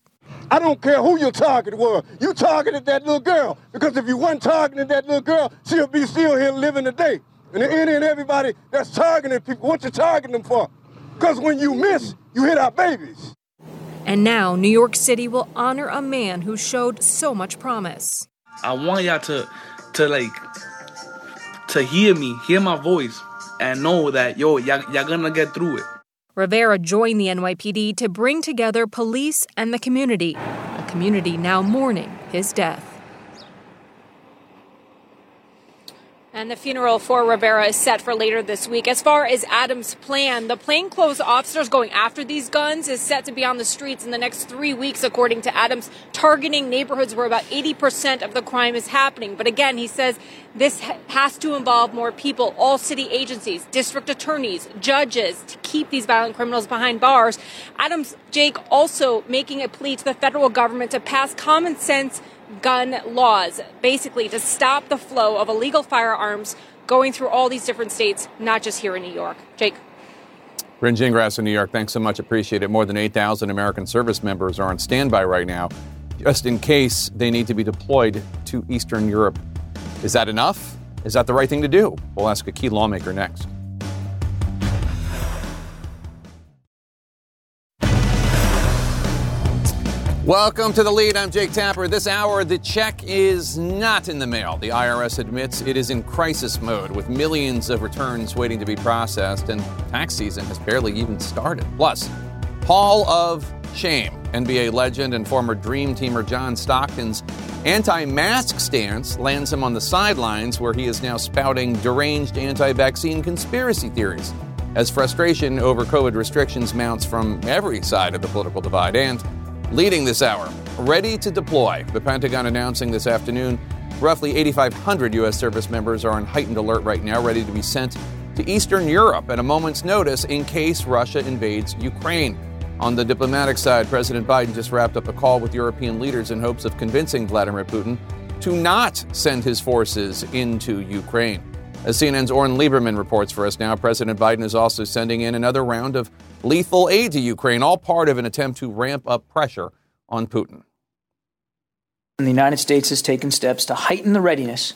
I don't care who your target was. You targeted that little girl because if you weren't targeting that little girl, she'll be still here living today. And any and everybody that's targeting people, what you targeting them for? Because when you miss, you hit our babies. And now, New York City will honor a man who showed so much promise. I want y'all to, to like, to hear me, hear my voice, and know that yo, y'all, y'all gonna get through it. Rivera joined the NYPD to bring together police and the community, a community now mourning his death. And the funeral for Rivera is set for later this week. As far as Adams' plan, the plainclothes officers going after these guns is set to be on the streets in the next three weeks, according to Adams, targeting neighborhoods where about 80% of the crime is happening. But again, he says this has to involve more people, all city agencies, district attorneys, judges, to keep these violent criminals behind bars. Adams Jake also making a plea to the federal government to pass common sense gun laws, basically to stop the flow of illegal firearms going through all these different states, not just here in New York. Jake. Bryn Gingras in New York, thanks so much. Appreciate it. More than 8,000 American service members are on standby right now, just in case they need to be deployed to Eastern Europe. Is that enough? Is that the right thing to do? We'll ask a key lawmaker next. Welcome to the lead. I'm Jake Tapper. This hour, the check is not in the mail. The IRS admits it is in crisis mode with millions of returns waiting to be processed, and tax season has barely even started. Plus, Hall of Shame. NBA legend and former Dream Teamer John Stockton's anti mask stance lands him on the sidelines, where he is now spouting deranged anti vaccine conspiracy theories as frustration over COVID restrictions mounts from every side of the political divide. And Leading this hour, ready to deploy. The Pentagon announcing this afternoon roughly 8,500 U.S. service members are on heightened alert right now, ready to be sent to Eastern Europe at a moment's notice in case Russia invades Ukraine. On the diplomatic side, President Biden just wrapped up a call with European leaders in hopes of convincing Vladimir Putin to not send his forces into Ukraine. As CNN's Oren Liebermann reports for us now, President Biden is also sending in another round of lethal aid to Ukraine, all part of an attempt to ramp up pressure on Putin. The United States has taken steps to heighten the readiness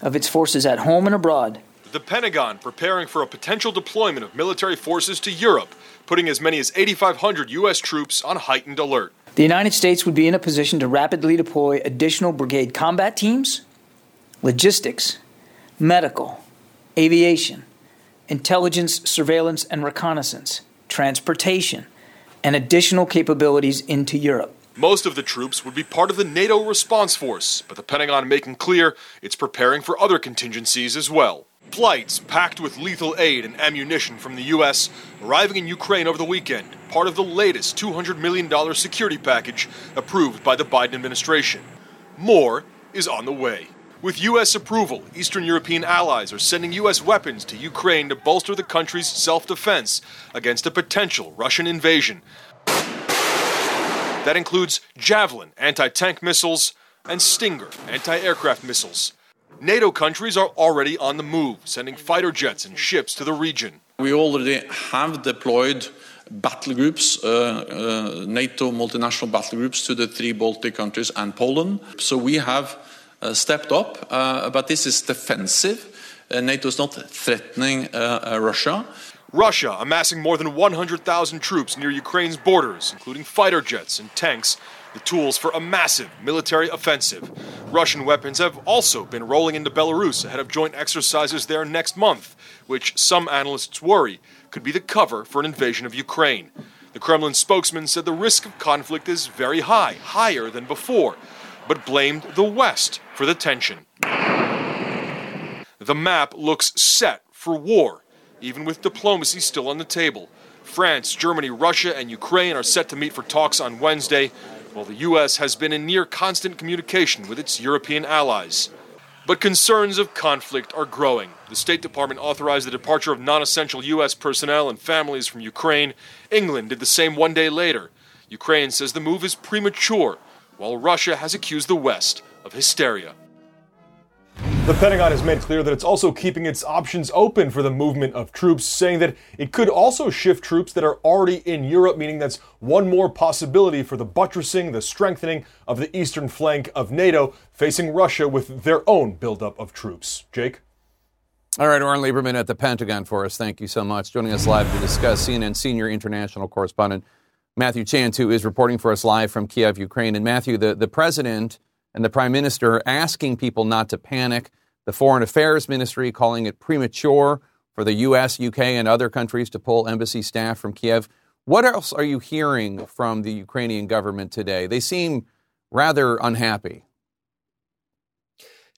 of its forces at home and abroad. The Pentagon preparing for a potential deployment of military forces to Europe, putting as many as 8,500 U.S. troops on heightened alert. The United States would be in a position to rapidly deploy additional brigade combat teams, logistics, medical, aviation, intelligence, surveillance, and reconnaissance, transportation, and additional capabilities into Europe. Most of the troops would be part of the NATO response force, but the Pentagon making clear it's preparing for other contingencies as well. Flights packed with lethal aid and ammunition from the U.S. arriving in Ukraine over the weekend, part of the latest $200 million security package approved by the Biden administration. More is on the way. With U.S. approval, Eastern European allies are sending U.S. weapons to Ukraine to bolster the country's self defense against a potential Russian invasion. That includes Javelin anti tank missiles and Stinger anti aircraft missiles. NATO countries are already on the move, sending fighter jets and ships to the region. We already have deployed battle groups, uh, uh, NATO multinational battle groups, to the three Baltic countries and Poland. So we have stepped up, uh, but this is defensive. Uh, NATO is not threatening Russia. Russia amassing more than 100,000 troops near Ukraine's borders, including fighter jets and tanks, the tools for a massive military offensive. Russian weapons have also been rolling into Belarus ahead of joint exercises there next month, which some analysts worry could be the cover for an invasion of Ukraine. The Kremlin spokesman said the risk of conflict is very high, higher than before, but blamed the West for the tension. The map looks set for war, even with diplomacy still on the table. France, Germany, Russia, and Ukraine are set to meet for talks on Wednesday, while the U.S. has been in near constant communication with its European allies. But concerns of conflict are growing. The State Department authorized the departure of non essential U.S. personnel and families from Ukraine. England did the same one day later. Ukraine says the move is premature while Russia has accused the West of hysteria. The Pentagon has made clear that it's also keeping its options open for the movement of troops, saying that it could also shift troops that are already in Europe, meaning that's one more possibility for the buttressing, the strengthening of the eastern flank of NATO, facing Russia with their own buildup of troops. Jake? All right, Oren Liebermann at the Pentagon for us. Thank you so much. Joining us live to discuss CNN senior international correspondent Matthew Chance, who is reporting for us live from Kiev, Ukraine. And Matthew, the, the president and the prime minister asking people not to panic. The foreign affairs ministry calling it premature for the U.S., UK, and other countries to pull embassy staff from Kiev. What else are you hearing from the Ukrainian government today? They seem rather unhappy.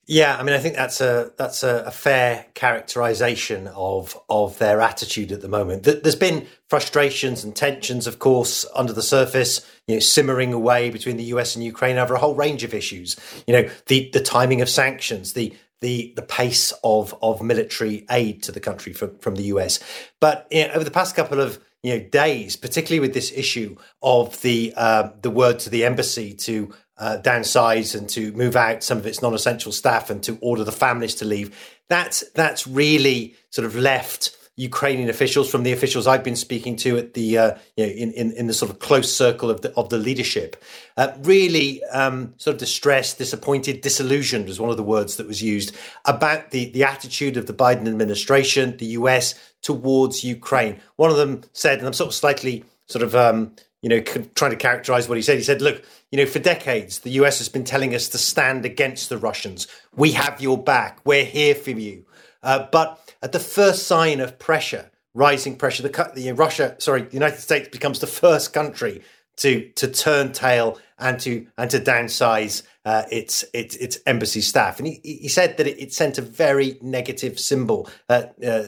Yeah, I mean, I think that's a that's a, a, fair characterization of of their attitude at the moment. There's been frustrations and tensions, of course, under the surface, you know, simmering away between the US and Ukraine over a whole range of issues. You know, the the timing of sanctions, the the the pace of of military aid to the country from from the US. But you know, over the past couple of you know days, particularly with this issue of the uh, the word to the embassy to uh, downsize and to move out some of its non-essential staff and to order the families to leave. That's that's really sort of left Ukrainian officials from the officials I've been speaking to at the uh, you know in, in, in the sort of close circle of the of the leadership, uh, really um, sort of distressed, disappointed, disillusioned was one of the words that was used about the the attitude of the Biden administration, the US towards Ukraine. One of them said, and I'm sort of slightly sort of um, you know trying to characterize what he said. He said, "Look." You know, for decades, the US has been telling us to stand against the Russians. We have your back. We're here for you. Uh, but at the first sign of pressure, rising pressure, the, the Russia, sorry, the United States becomes the first country to to turn tail and to and to downsize uh, its its its embassy staff. And he, he said that it, it sent a very negative symbol uh, uh,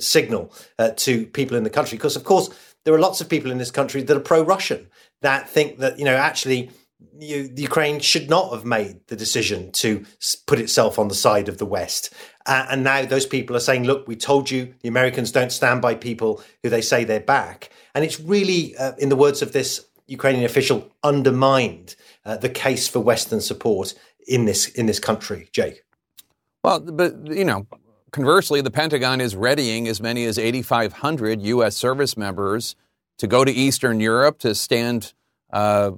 signal uh, to people in the country because, of course, there are lots of people in this country that are pro-Russian that think that you know actually you, Ukraine should not have made the decision to put itself on the side of the West. Uh, and now those people are saying, look, we told you the Americans don't stand by people who they say they're back. And it's really, uh, in the words of this Ukrainian official, undermined uh, the case for Western support in this in this country, Jake. Well, but you know, conversely, the Pentagon is readying as many as 8,500 U.S. service members to go to Eastern Europe to stand uh,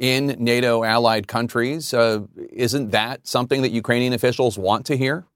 in NATO allied countries. Uh, isn't that something that Ukrainian officials want to hear?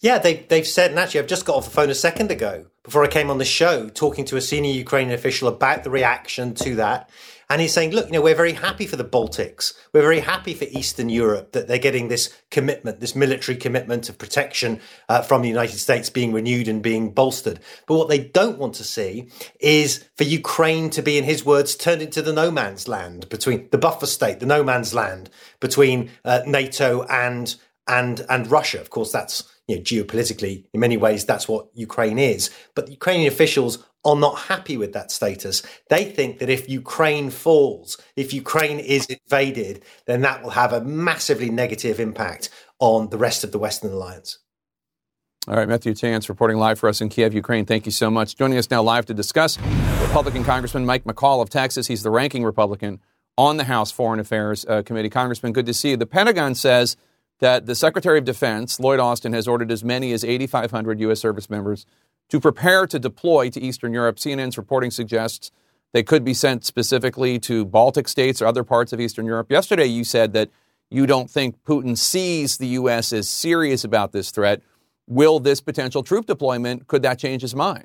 Yeah, they, they've said, and actually, I've just got off the phone a second ago before I came on the show talking to a senior Ukrainian official about the reaction to that. And he's saying, look, you know, we're very happy for the Baltics. We're very happy for Eastern Europe that they're getting this commitment, this military commitment of protection uh, from the United States being renewed and being bolstered. But what they don't want to see is for Ukraine to be, in his words, turned into the no man's land between the buffer state, the no man's land between uh, NATO and and and Russia. Of course, that's you know, geopolitically, in many ways, that's what Ukraine is. But Ukrainian officials are not happy with that status. They think that if Ukraine falls, if Ukraine is invaded, then that will have a massively negative impact on the rest of the Western alliance. All right, Matthew Chance reporting live for us in Kiev, Ukraine. Thank you so much. Joining us now live to discuss Republican Congressman Mike McCaul of Texas. He's the ranking Republican on the House Foreign Affairs uh, Committee. Congressman, good to see you. The Pentagon says that the Secretary of Defense, Lloyd Austin, has ordered as many as 8,500 U.S. service members to prepare to deploy to Eastern Europe. CNN's reporting suggests they could be sent specifically to Baltic states or other parts of Eastern Europe. Yesterday, you said that you don't think Putin sees the U.S. as serious about this threat. Will this potential troop deployment, could that change his mind?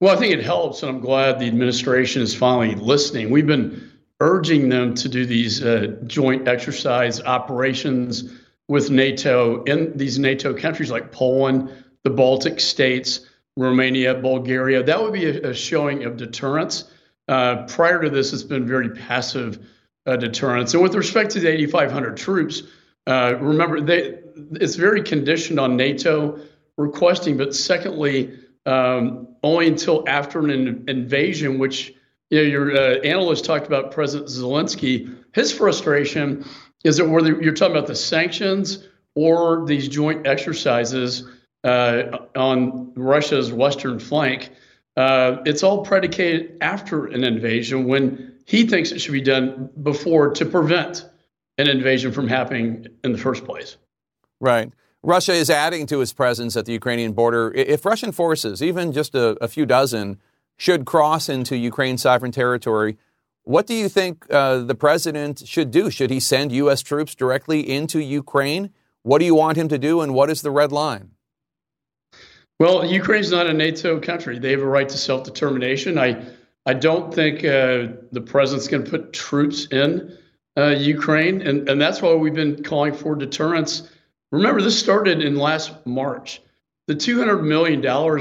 Well, I think it helps, and I'm glad the administration is finally listening. We've been urging them to do these uh, joint exercise operations with NATO in these NATO countries like Poland, the Baltic states, Romania, Bulgaria. That would be a, a showing of deterrence. Uh, prior to this, it's been very passive uh, deterrence. And with respect to the 8,500 troops, uh, remember they it's very conditioned on NATO requesting, but secondly, um, only until after an invasion, which you know, your uh, analyst talked about President Zelensky. His frustration is that whether you're talking about the sanctions or these joint exercises on Russia's western flank, uh, it's all predicated after an invasion when he thinks it should be done before to prevent an invasion from happening in the first place. Right. Russia is adding to its presence at the Ukrainian border. If Russian forces, even just a, a few dozen, should cross into Ukraine's sovereign territory, what do you think uh, the president should do? Should he send U.S. troops directly into Ukraine? What do you want him to do, and what is the red line? Well, Ukraine's not a NATO country. They have a right to self determination. I, I don't think uh, the president's going to put troops in uh, Ukraine, and, and that's why we've been calling for deterrence. Remember, this started in last March. The $200 million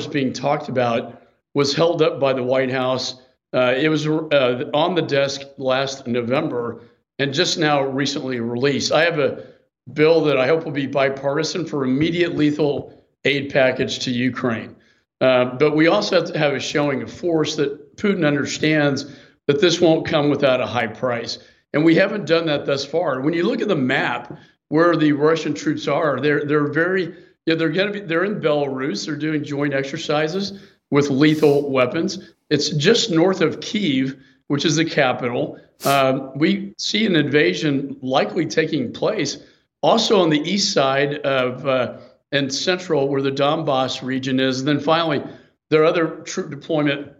being talked about was held up by the White House. Uh, it was uh, on the desk last November and just now recently released. I have a bill that I hope will be bipartisan for immediate lethal aid package to Ukraine. Uh, but we also have to have a showing of force that Putin understands that this won't come without a high price. And we haven't done that thus far. When you look at the map where the Russian troops are, they're they're very yeah, they're to be they're in Belarus. They're doing joint exercises with lethal weapons. It's just north of Kiev, which is the capital. Um, we see an invasion likely taking place also on the east side of uh, and central, where the Donbass region is. And then finally, their other troop deployment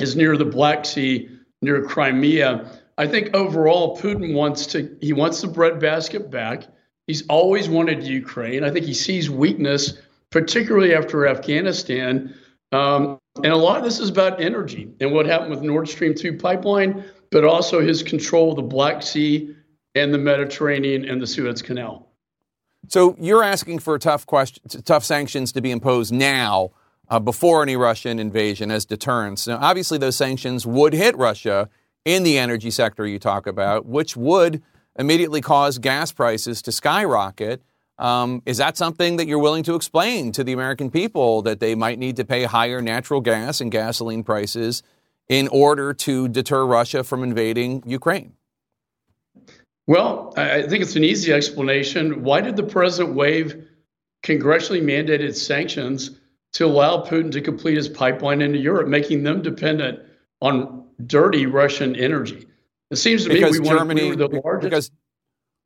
is near the Black Sea, near Crimea. I think overall, Putin wants to he wants the breadbasket back. He's always wanted Ukraine. I think he sees weakness, particularly after Afghanistan. Um, and a lot of this is about energy and what happened with Nord Stream 2 pipeline, but also his control of the Black Sea and the Mediterranean and the Suez Canal. So you're asking for tough question, tough sanctions to be imposed now, uh, before any Russian invasion, as deterrence. Now, obviously, those sanctions would hit Russia in the energy sector you talk about, which would immediately cause gas prices to skyrocket. Um, is that something that you're willing to explain to the American people that they might need to pay higher natural gas and gasoline prices in order to deter Russia from invading Ukraine? Well, I think it's an easy explanation. Why did the president waive congressionally mandated sanctions to allow Putin to complete his pipeline into Europe, making them dependent on dirty Russian energy? It seems to because me we Germany, want to the largest. Because,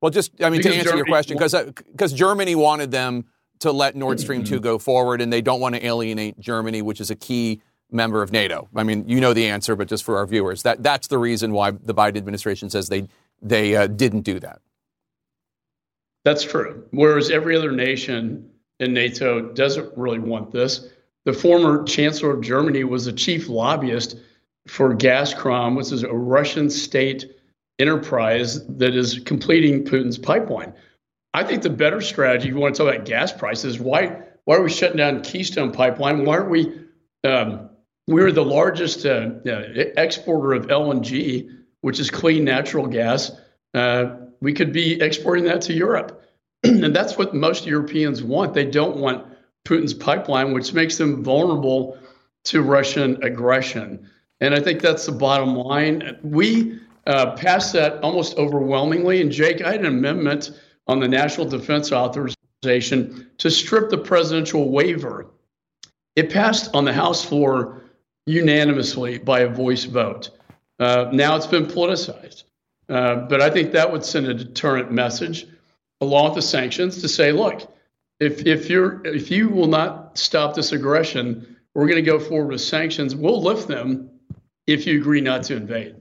well, just I mean Because to answer your question, because because Germany wanted them to let Nord Stream Mm-hmm. two go forward, and they don't want to alienate Germany, which is a key member of NATO. I mean, you know the answer, but just for our viewers, that that's the reason why the Biden administration says they they uh, didn't do that. That's true. Whereas every other nation in NATO doesn't really want this. The former chancellor of Germany was the chief lobbyist for Gazprom, which is a Russian state enterprise that is completing Putin's pipeline. I think the better strategy, if you want to talk about gas prices, why why are we shutting down Keystone Pipeline? Why aren't we? Um, we're the largest uh, uh, exporter of LNG, which is clean natural gas. Uh, we could be exporting that to Europe, and that's what most Europeans want. They don't want Putin's pipeline, which makes them vulnerable to Russian aggression. And I think that's the bottom line. We uh, passed that almost overwhelmingly. And Jake, I had an amendment on the National Defense Authorization to strip the presidential waiver. It passed on the House floor unanimously by a voice vote. Uh, now it's been politicized. Uh, but I think that would send a deterrent message along with the sanctions to say, look, if, if, you're, if you will not stop this aggression, we're going to go forward with sanctions. We'll lift them if you agree not to invade.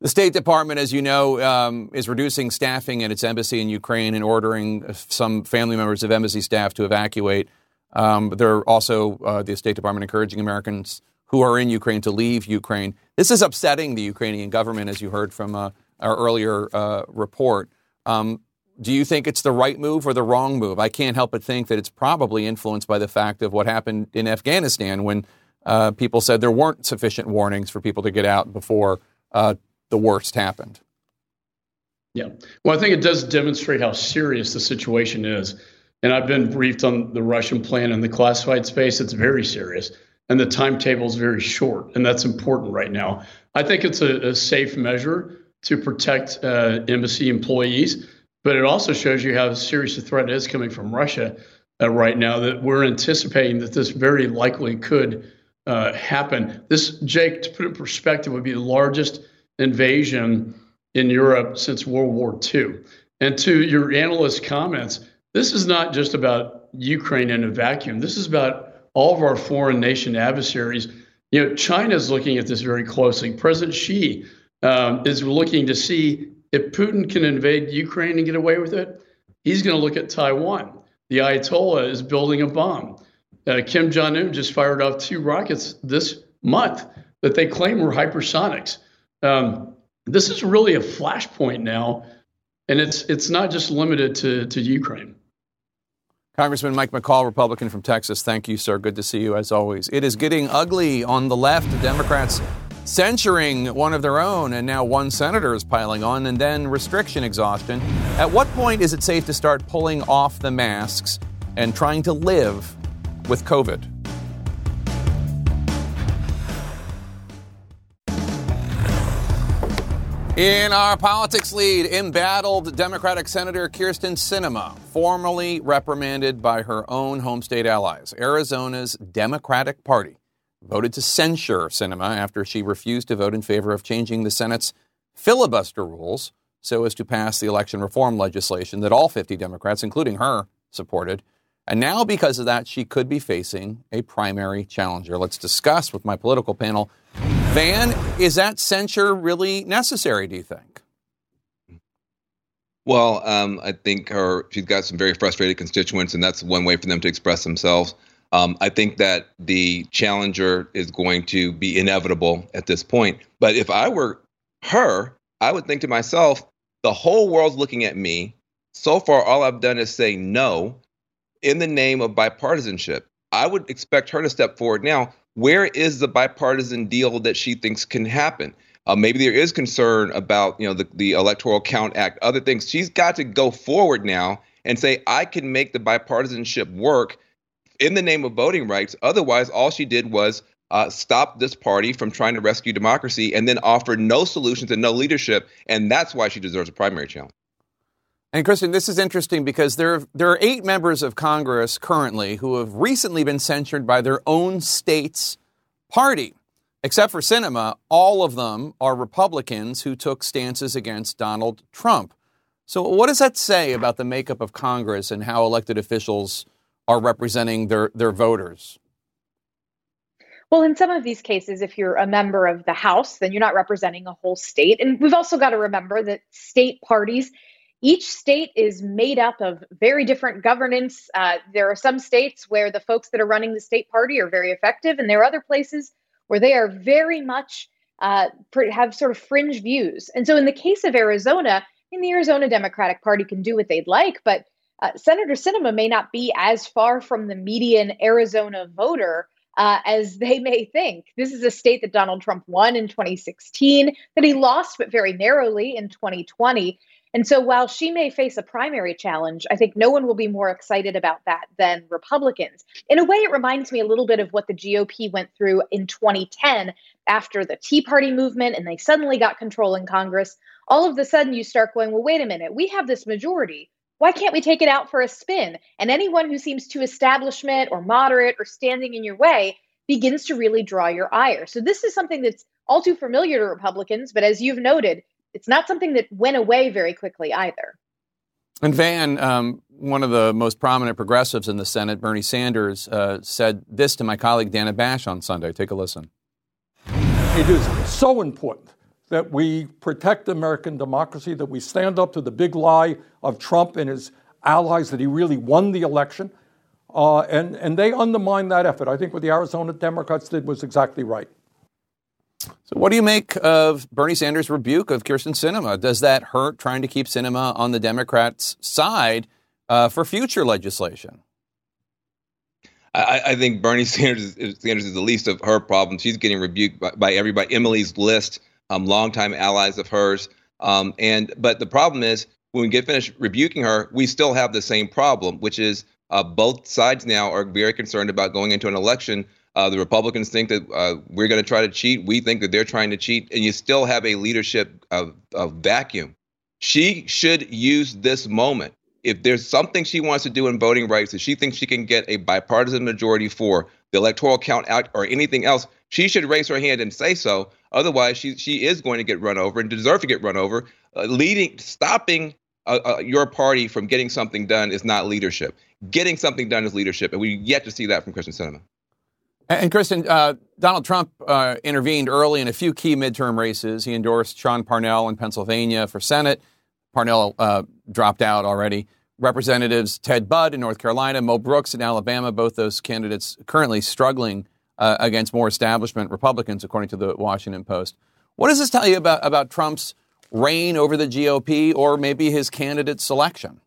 The State Department, as you know, um, is reducing staffing at its embassy in Ukraine and ordering some family members of embassy staff to evacuate. Um, they're also, uh, the State Department, encouraging Americans who are in Ukraine to leave Ukraine. This is upsetting the Ukrainian government, as you heard from uh, our earlier uh, report. Um, do you think it's the right move or the wrong move? I can't help but think that it's probably influenced by the fact of what happened in Afghanistan when uh, people said there weren't sufficient warnings for people to get out before uh, the worst happened. Yeah. Well, I think it does demonstrate how serious the situation is. And I've been briefed on the Russian plan in the classified space. It's very serious. And the timetable is very short. And that's important right now. I think it's a, a safe measure to protect uh, embassy employees. But it also shows you how serious a threat is coming from Russia uh, right now that we're anticipating that this very likely could uh, happen. This, Jake, to put it in perspective, would be the largest invasion in Europe since World War II. And to your analyst comments, this is not just about Ukraine in a vacuum. This is about all of our foreign nation adversaries. You know, China is looking at this very closely. President Xi um, is looking to see if Putin can invade Ukraine and get away with it. He's going to look at Taiwan. The Ayatollah is building a bomb. Uh, Kim Jong Un just fired off two rockets this month that they claim were hypersonics. Um, this is really a flashpoint now, and it's it's not just limited to to Ukraine. Congressman Mike McCaul, Republican from Texas. Thank you, sir. Good to see you as always. It is getting ugly on the left. Democrats censuring one of their own, and now one senator is piling on, and then restriction exhaustion. At what point is it safe to start pulling off the masks and trying to live with COVID? In our politics lead, embattled Democratic Senator Kyrsten Sinema, formally reprimanded by her own home state allies. Arizona's Democratic Party voted to censure Sinema after she refused to vote in favor of changing the Senate's filibuster rules so as to pass the election reform legislation that all 50 Democrats, including her, supported. And now, because of that, she could be facing a primary challenger. Let's discuss with my political panel Van, is that censure really necessary, do you think? Well, um, I think her she's got some very frustrated constituents, and that's one way for them to express themselves. Um, I think that the challenger is going to be inevitable at this point. But if I were her, I would think to myself, the whole world's looking at me. So far, all I've done is say no in the name of bipartisanship. I would expect her to step forward now where is the bipartisan deal that she thinks can happen? Uh, maybe there is concern about you know the, the Electoral Count Act, other things. She's got to go forward now and say, I can make the bipartisanship work in the name of voting rights. Otherwise, all she did was uh, stop this party from trying to rescue democracy and then offer no solutions and no leadership. And that's why she deserves a primary challenge. And Kristen, this is interesting because there, there are eight members of Congress currently who have recently been censured by their own state's party. Except for Sinema, all of them are Republicans who took stances against Donald Trump. So, what does that say about the makeup of Congress and how elected officials are representing their, their voters? Well, in some of these cases, if you're a member of the House, then you're not representing a whole state. And we've also got to remember that state parties each state is made up of very different governance. Uh, there are some states where the folks that are running the state party are very effective, and there are other places where they are very much uh, have sort of fringe views. And so, in the case of Arizona, in the Arizona Democratic Party can do what they'd like, but uh, Senator Sinema may not be as far from the median Arizona voter uh, as they may think. This is a state that Donald Trump won in 2016, that he lost, but very narrowly in 2020. And so while she may face a primary challenge, I think no one will be more excited about that than Republicans. In a way, it reminds me a little bit of what the GOP went through in 2010 after the Tea Party movement and they suddenly got control in Congress. All of a sudden, you start going, well, wait a minute, we have this majority. Why can't we take it out for a spin? And anyone who seems too establishment or moderate or standing in your way begins to really draw your ire. So this is something that's all too familiar to Republicans, but as you've noted, it's not something that went away very quickly either. And Van, um, one of the most prominent progressives in the Senate, Bernie Sanders, uh, said this to my colleague Dana Bash on Sunday. Take a listen. It is so important that we protect American democracy, that we stand up to the big lie of Trump and his allies that he really won the election. Uh, and, and they undermined that effort. I think what the Arizona Democrats did was exactly right. So, what do you make of Bernie Sanders' rebuke of Kyrsten Sinema? Does that hurt trying to keep Sinema on the Democrats' side uh, for future legislation? I, I, think Bernie Sanders is, Sanders is the least of her problems. She's getting rebuked by, by everybody. Emily's list, um, longtime allies of hers. Um, and but the problem is when we get finished rebuking her, we still have the same problem, which is uh, both sides now are very concerned about going into an election uh, the Republicans think that uh, we're going to try to cheat. We think that they're trying to cheat, and you still have a leadership of, of vacuum. She should use this moment. If there's something she wants to do in voting rights that she thinks she can get a bipartisan majority for, the electoral count out or anything else, she should raise her hand and say so. Otherwise, she she is going to get run over and deserve to get run over. Uh, leading, stopping uh, uh, your party from getting something done is not leadership. Getting something done is leadership, and we yet to see that from Kyrsten Sinema. And, Kristen, uh, Donald Trump uh, intervened early in a few key midterm races. He endorsed Sean Parnell in Pennsylvania for Senate. Parnell uh, dropped out already. Representatives Ted Budd in North Carolina, Mo Brooks in Alabama, both those candidates currently struggling uh, against more establishment Republicans, according to the Washington Post. What does this tell you about, about Trump's reign over the GOP or maybe his candidate selection?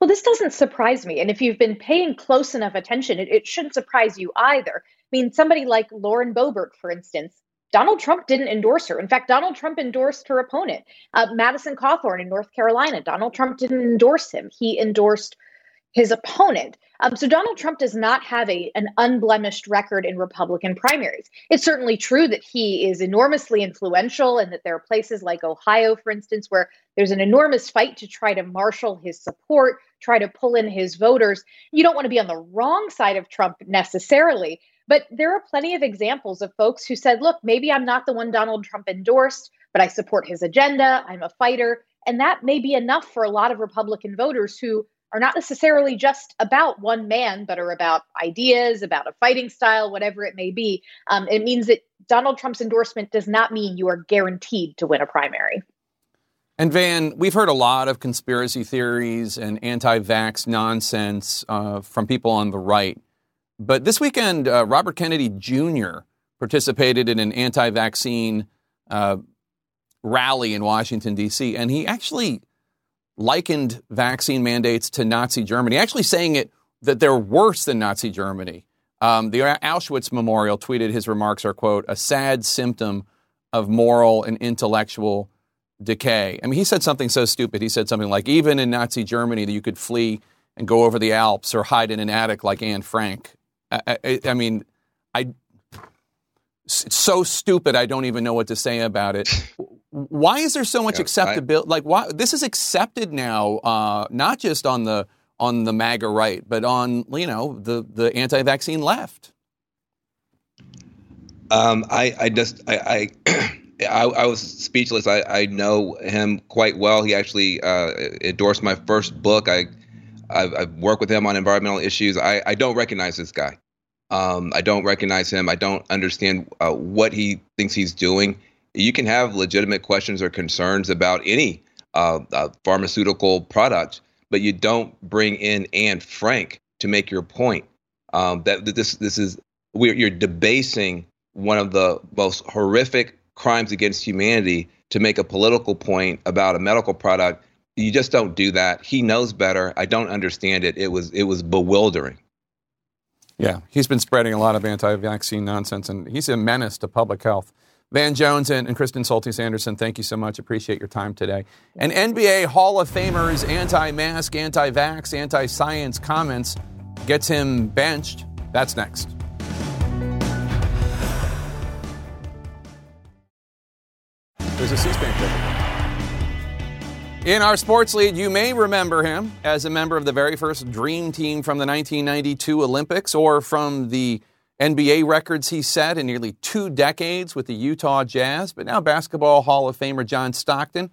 Well, this doesn't surprise me. And if you've been paying close enough attention, it, it shouldn't surprise you either. I mean, somebody like Lauren Boebert, for instance, Donald Trump didn't endorse her. In fact, Donald Trump endorsed her opponent, uh, Madison Cawthorn in North Carolina. Donald Trump didn't endorse him. He endorsed his opponent. Um, so Donald Trump does not have a an unblemished record in Republican primaries. It's certainly true that he is enormously influential, and that there are places like Ohio, for instance, where there's an enormous fight to try to marshal his support, try to pull in his voters. You don't want to be on the wrong side of Trump necessarily, but there are plenty of examples of folks who said, "Look, maybe I'm not the one Donald Trump endorsed, but I support his agenda. I'm a fighter." And that may be enough for a lot of Republican voters who are not necessarily just about one man, but are about ideas, about a fighting style, whatever it may be. Um, it means that Donald Trump's endorsement does not mean you are guaranteed to win a primary. And Van, we've heard a lot of conspiracy theories and anti vax nonsense uh, from people on the right. But this weekend, uh, Robert Kennedy Jr. participated in an anti vaccine uh, rally in Washington, D.C., and he actually likened vaccine mandates to Nazi Germany, actually saying it that they're worse than Nazi Germany. Um, the Auschwitz Memorial tweeted his remarks are, quote, a sad symptom of moral and intellectual decay. I mean, he said something so stupid. He said something like, even in Nazi Germany, that you could flee and go over the Alps or hide in an attic like Anne Frank. I, I, I mean, I, it's so stupid, I don't even know what to say about it. Why is there so much yeah, acceptability? like, why this is accepted now, uh, not just on the on the MAGA right, but on you know the the anti-vaccine left. Um, I I just I. I I, I, was speechless. I, I, know him quite well. He actually uh, endorsed my first book. I I've, I've, worked with him on environmental issues. I, I don't recognize this guy. Um, I don't recognize him. I don't understand uh, what he thinks he's doing you can have legitimate questions or concerns about any uh, uh, pharmaceutical product, but you don't bring in Anne Frank to make your point. Um, that, that this this is we're, you're debasing one of the most horrific crimes against humanity to make a political point about a medical product. You just don't do that. He knows better. I don't understand it. It was it was bewildering. Yeah, he's been spreading a lot of anti-vaccine nonsense, and he's a menace to public health. Van Jones and, and Kristen Soltis Anderson, thank you so much. Appreciate your time today. And NBA Hall of Famer's anti mask, anti vax, anti science comments gets him benched. That's next. There's a C SPAN clip. In our sports lead, you may remember him as a member of the very first Dream Team from the 1992 Olympics or from the NBA records he set in nearly two decades with the Utah Jazz, but now Basketball Hall of Famer John Stockton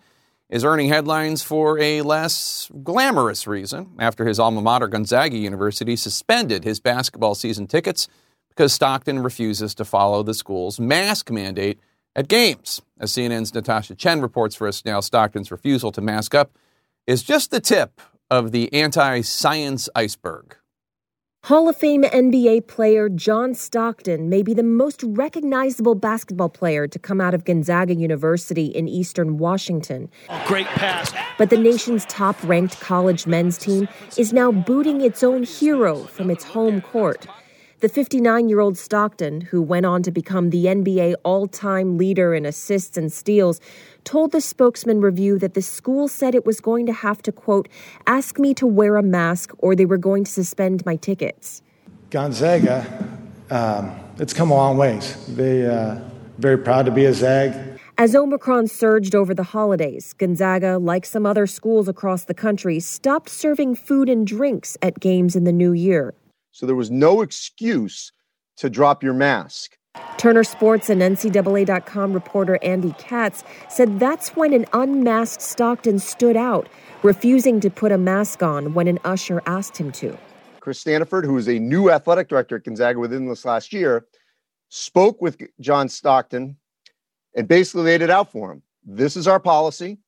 is earning headlines for a less glamorous reason after his alma mater, Gonzaga University, suspended his basketball season tickets because Stockton refuses to follow the school's mask mandate at games. As CNN's Natasha Chen reports for us now, Stockton's refusal to mask up is just the tip of the anti science iceberg. Hall of Fame NBA player John Stockton may be the most recognizable basketball player to come out of Gonzaga University in eastern Washington. Great pass. But the nation's top ranked college men's team is now booting its own hero from its home court. The 59 year old Stockton, who went on to become the NBA all time leader in assists and steals, told the spokesman review that the school said it was going to have to, quote, ask me to wear a mask or they were going to suspend my tickets. Gonzaga, um, it's come a long ways. They uh, very proud to be a Zag. As Omicron surged over the holidays, Gonzaga, like some other schools across the country, stopped serving food and drinks at games in the new year. So there was no excuse to drop your mask. Turner Sports and NCAA.com reporter Andy Katz said that's when an unmasked Stockton stood out, refusing to put a mask on when an usher asked him to. Chris Standiford, who is a new athletic director at Gonzaga within this last year, spoke with John Stockton and basically laid it out for him. This is our policy.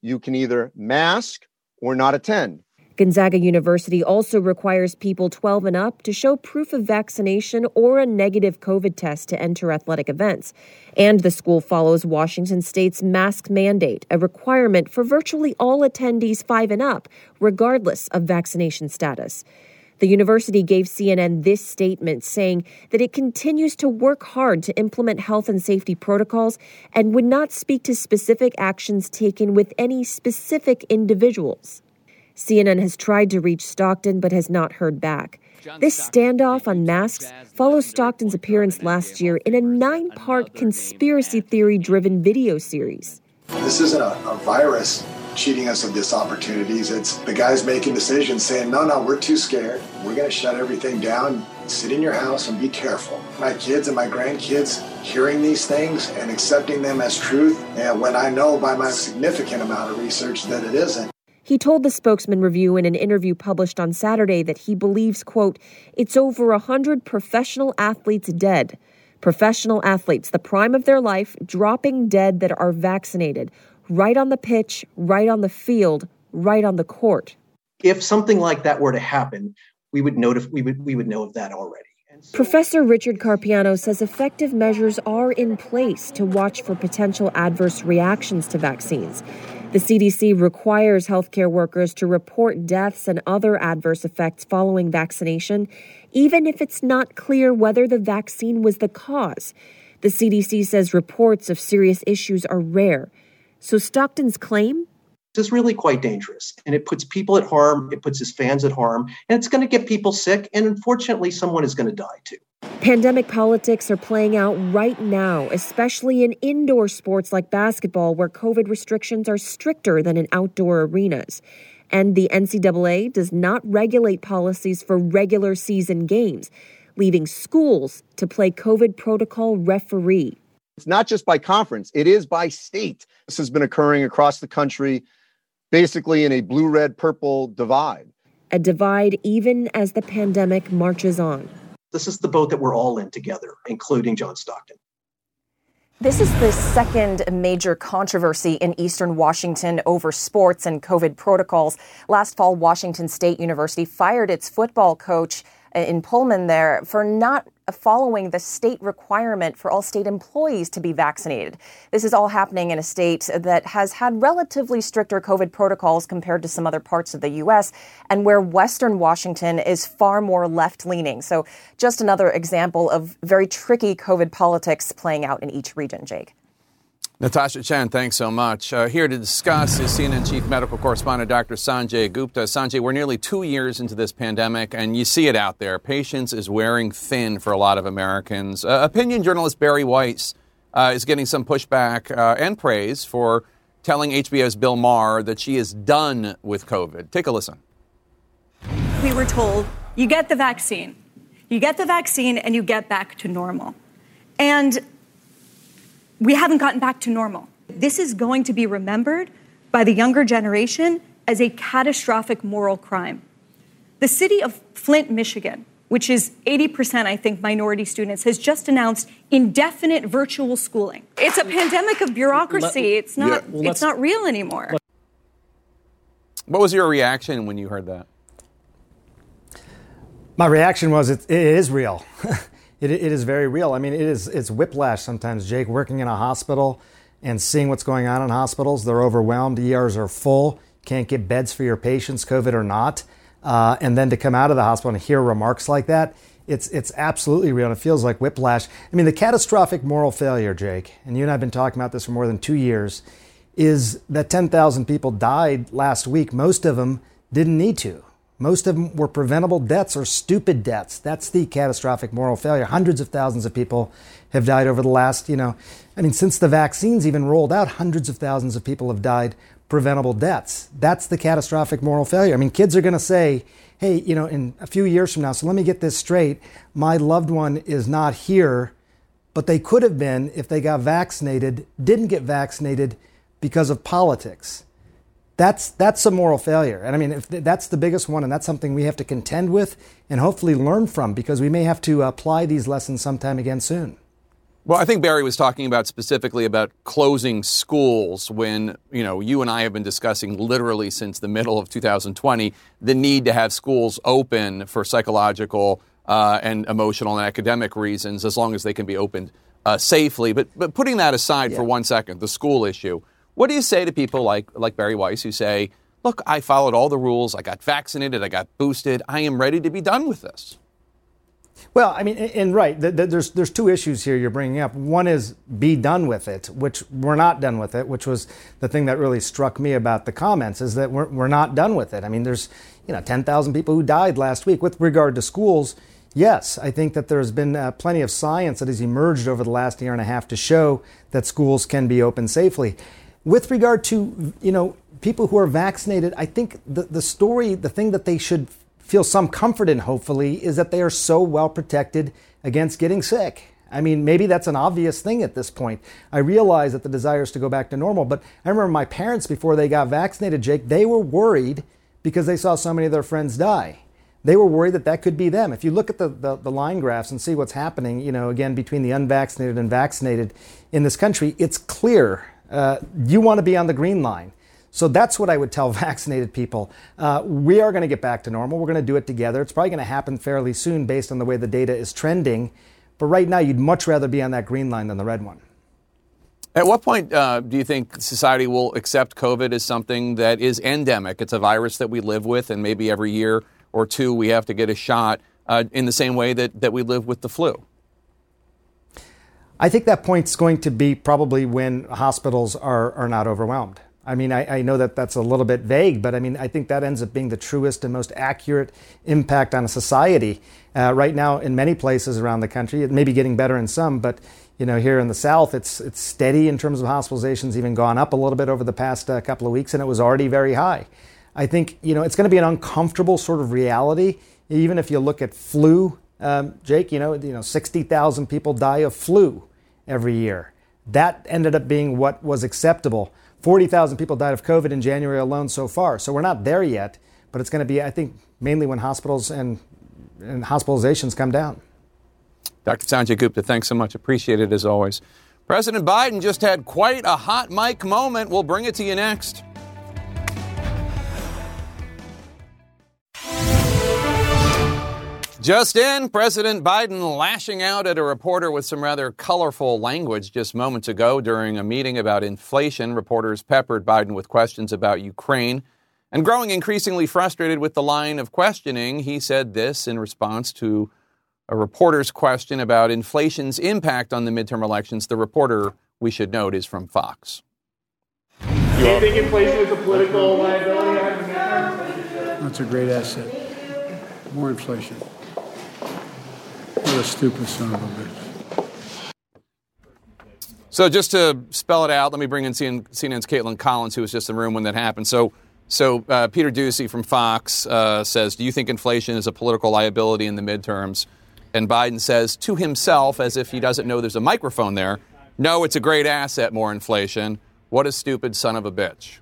You can either mask or not attend. Gonzaga University also requires people 12 and up to show proof of vaccination or a negative COVID test to enter athletic events. And the school follows Washington State's mask mandate, a requirement for virtually all attendees 5 and up, regardless of vaccination status. The university gave CNN this statement saying that it continues to work hard to implement health and safety protocols and would not speak to specific actions taken with any specific individuals. CNN has tried to reach Stockton but has not heard back. This standoff on masks follows Stockton's appearance last year in a nine part conspiracy theory driven video series. This isn't a, a, virus cheating us of these opportunities. It's the guys making decisions saying, no, no, we're too scared. We're going to shut everything down. Sit in your house and be careful. My kids and my grandkids hearing these things and accepting them as truth, and when I know by my significant amount of research that it isn't. He told the Spokesman Review in an interview published on Saturday that he believes, quote, it's over a hundred professional athletes dead. Professional athletes, the prime of their life, dropping dead that are vaccinated, right on the pitch, right on the field, right on the court. If something like that were to happen, we would know we would we would know of that already. So- Professor Richard Carpiano says effective measures are in place to watch for potential adverse reactions to vaccines. The CDC requires healthcare workers to report deaths and other adverse effects following vaccination, even if it's not clear whether the vaccine was the cause. The CDC says reports of serious issues are rare. So Stockton's claim? Is really quite dangerous and it puts people at harm, it puts his fans at harm, and it's going to get people sick, and unfortunately, someone is going to die too. Pandemic politics are playing out right now, especially in indoor sports like basketball, where COVID restrictions are stricter than in outdoor arenas. And the NCAA does not regulate policies for regular season games, leaving schools to play COVID protocol referee. It's not just by conference, it is by state. This has been occurring across the country, basically in a blue red purple divide. A divide even as the pandemic marches on. This is the boat that we're all in together, including John Stockton. This is the second major controversy in eastern Washington over sports and COVID protocols. Last fall, Washington State University fired its football coach uh, in Pullman there for not Uh, following the state requirement for all state employees to be vaccinated. This is all happening in a state that has had relatively stricter COVID protocols compared to some other parts of the U.S. and where Western Washington is far more left leaning. So, just another example of very tricky COVID politics playing out in each region, Jake. Natasha Chen, thanks so much. Uh, here to discuss is CNN Chief Medical Correspondent Dr. Sanjay Gupta. Sanjay, we're nearly two years into this pandemic, and you see it out there. Patience is wearing thin for a lot of Americans. Uh, opinion journalist Bari Weiss uh, is getting some pushback uh, and praise for telling HBO's Bill Maher that she is done with COVID. Take a listen. We were told you get the vaccine, you get the vaccine, and you get back to normal. And we haven't gotten back to normal. This is going to be remembered by the younger generation as a catastrophic moral crime. The city of Flint, Michigan, which is 80%, I think, minority students, has just announced indefinite virtual schooling. It's a pandemic of bureaucracy. It's not, yeah, well, it's not real anymore. What was your reaction when you heard that? My reaction was it, it is real. it, it is very real. I mean, it is it's whiplash sometimes, Jake, working in a hospital and seeing what's going on in hospitals. They're overwhelmed. ERs are full. Can't get beds for your patients, COVID or not. Uh, and then to come out of the hospital and hear remarks like that, it's it's absolutely real. And it feels like whiplash. I mean, the catastrophic moral failure, Jake, and you and I have been talking about this for more than two years, is that 10,000 people died last week. Most of them didn't need to. Most of them were preventable deaths or stupid deaths. That's the catastrophic moral failure. Hundreds of thousands of people have died over the last, you know, I mean, since the vaccines even rolled out, hundreds of thousands of people have died preventable deaths. That's the catastrophic moral failure. I mean, kids are going to say, hey, you know, in a few years from now, so let me get this straight. My loved one is not here, but they could have been if they got vaccinated, didn't get vaccinated because of politics. That's, that's a moral failure. And I mean, if that's the biggest one, and that's something we have to contend with and hopefully learn from because we may have to apply these lessons sometime again soon. Well, I think Bari was talking about specifically about closing schools when, you know, you and I have been discussing literally since the middle of 2020 the need to have schools open for psychological uh, and emotional and academic reasons as long as they can be opened uh, safely. But, but putting that aside yeah. for one second, the school issue, what do you say to people like, like Bari Weiss who say, look, I followed all the rules, I got vaccinated, I got boosted, I am ready to be done with this? Well, I mean, and right, there's there's two issues here you're bringing up. One is be done with it, which we're not done with it, which was the thing that really struck me about the comments is that we're we're not done with it. I mean, there's you know 10,000 people who died last week. With regard to schools, yes, I think that there's been uh, plenty of science that has emerged over the last year and a half to show that schools can be open safely. With regard to you know people who are vaccinated, I think the the story, the thing that they should feel some comfort in, hopefully, is that they are so well protected against getting sick. I mean, maybe that's an obvious thing at this point. I realize that the desire is to go back to normal, but I remember my parents, before they got vaccinated, Jake, they were worried because they saw so many of their friends die. They were worried that that could be them. If you look at the, the, the line graphs and see what's happening, you know, again, between the unvaccinated and vaccinated in this country, it's clear uh, you want to be on the green line. So that's what I would tell vaccinated people. Uh, we are going to get back to normal. We're going to do it together. It's probably going to happen fairly soon based on the way the data is trending. But right now, you'd much rather be on that green line than the red one. At what point uh, do you think society will accept COVID as something that is endemic? It's a virus that we live with, and maybe every year or two we have to get a shot uh, in the same way that, that we live with the flu. I think that point's going to be probably when hospitals are, are not overwhelmed. I mean, I, I, know that that's a little bit vague, but I mean, I think that ends up being the truest and most accurate impact on a society. Uh, right now, in many places around the country, it may be getting better in some, but you know, here in the South, it's it's steady in terms of hospitalizations, even gone up a little bit over the past uh, couple of weeks, and it was already very high. I think you know it's going to be an uncomfortable sort of reality, even if you look at flu. Um, Jake, you know, you know, sixty thousand people die of flu every year. That ended up being what was acceptable 40,000 people died of COVID in January alone so far. So we're not there yet, but it's going to be, I think, mainly when hospitals and, and hospitalizations come down. Dr. Sanjay Gupta, thanks so much. Appreciate it as always. President Biden just had quite a hot mic moment. We'll bring it to you next. Just in, President Biden lashing out at a reporter with some rather colorful language just moments ago during a meeting about inflation. Reporters peppered Biden with questions about Ukraine. And growing increasingly frustrated with the line of questioning, he said this in response to a reporter's question about inflation's impact on the midterm elections. The reporter, we should note, is from Fox. Do you think inflation is a political liability? That's a great asset. More inflation. A stupid son of a bitch. So just to spell it out, let me bring in CNN's Kaitlan Collins, who was just in the room when that happened. So, so uh, Peter Doocy from Fox uh, says, "Do you think inflation is a political liability in the midterms?" And Biden says to himself, as if he doesn't know there's a microphone there, "No, it's a great asset. More inflation. What a stupid son of a bitch."